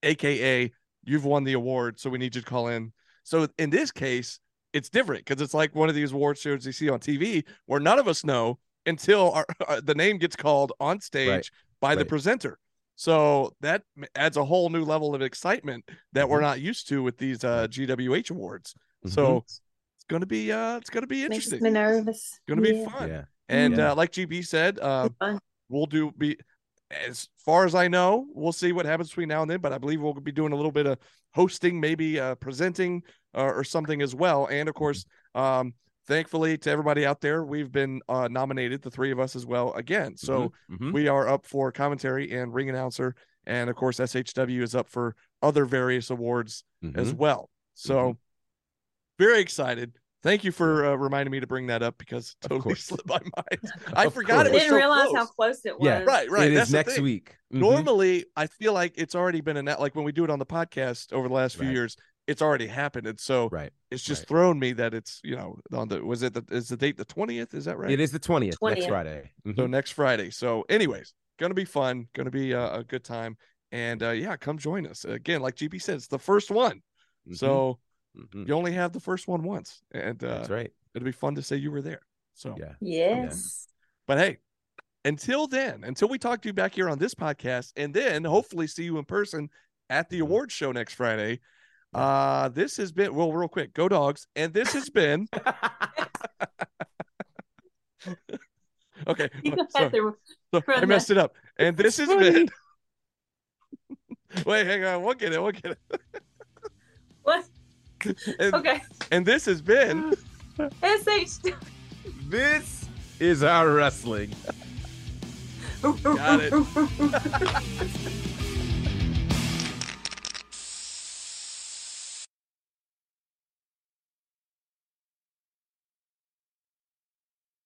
aka you've won the award, so we need you to call in. So in this case, it's different because it's like one of these award shows you see on TV where none of us know until our, [laughs] the name gets called on stage by the presenter. So that adds a whole new level of excitement that we're Mhm. not used to with these uh, GWH awards. Mm-hmm. So gonna be uh, it's gonna be interesting. Makes interesting. me nervous. Gonna be Yeah. fun. yeah, And Yeah. uh, like GB said, uh, we'll do be as far as I know, we'll see what happens between now and then. But I believe we'll be doing a little bit of hosting, maybe uh, presenting uh, or something as well. And of course, um, thankfully to everybody out there, we've been uh, nominated, the three of us as well, again. So Mhm. we are up for commentary and ring announcer, and of course, SHW is up for other various awards as Mhm. well. So very excited. Thank you for uh, reminding me to bring that up because it totally slipped my mind. [laughs] I Of forgot it course. was Didn't so realize close. how close it was. Yeah. Right, right. It That's is next thing. week. Mhm. Normally, I feel like it's already been announced. Like when we do it on the podcast over the last few Right. years, it's already happened, and so right. it's just right. thrown me that it's you know on the was it the is the date the twentieth? Is that right? It is the twentieth next Friday. So Mhm. next Friday. So, anyways, gonna be fun. Gonna be a, a good time. And uh, yeah, come join us again. Like GB said, it's the first one, Mhm. so Mhm. you only have the first one once, and uh, that's right. it'll be fun to say you were there. So, Yeah. Yes. but hey, until then, until we talk to you back here on this podcast, and then hopefully see you in person at the Mhm. awards show next Friday. Uh, this has been well, real quick, go dogs, and this has been [laughs] [laughs] okay. [laughs] You sorry. have So, I messed it up. And this has funny. been. Wait, hang on. We'll get it. We'll get it. what? [laughs] And, Okay. and this has been. [laughs] SH. this is our wrestling. [laughs] Got it.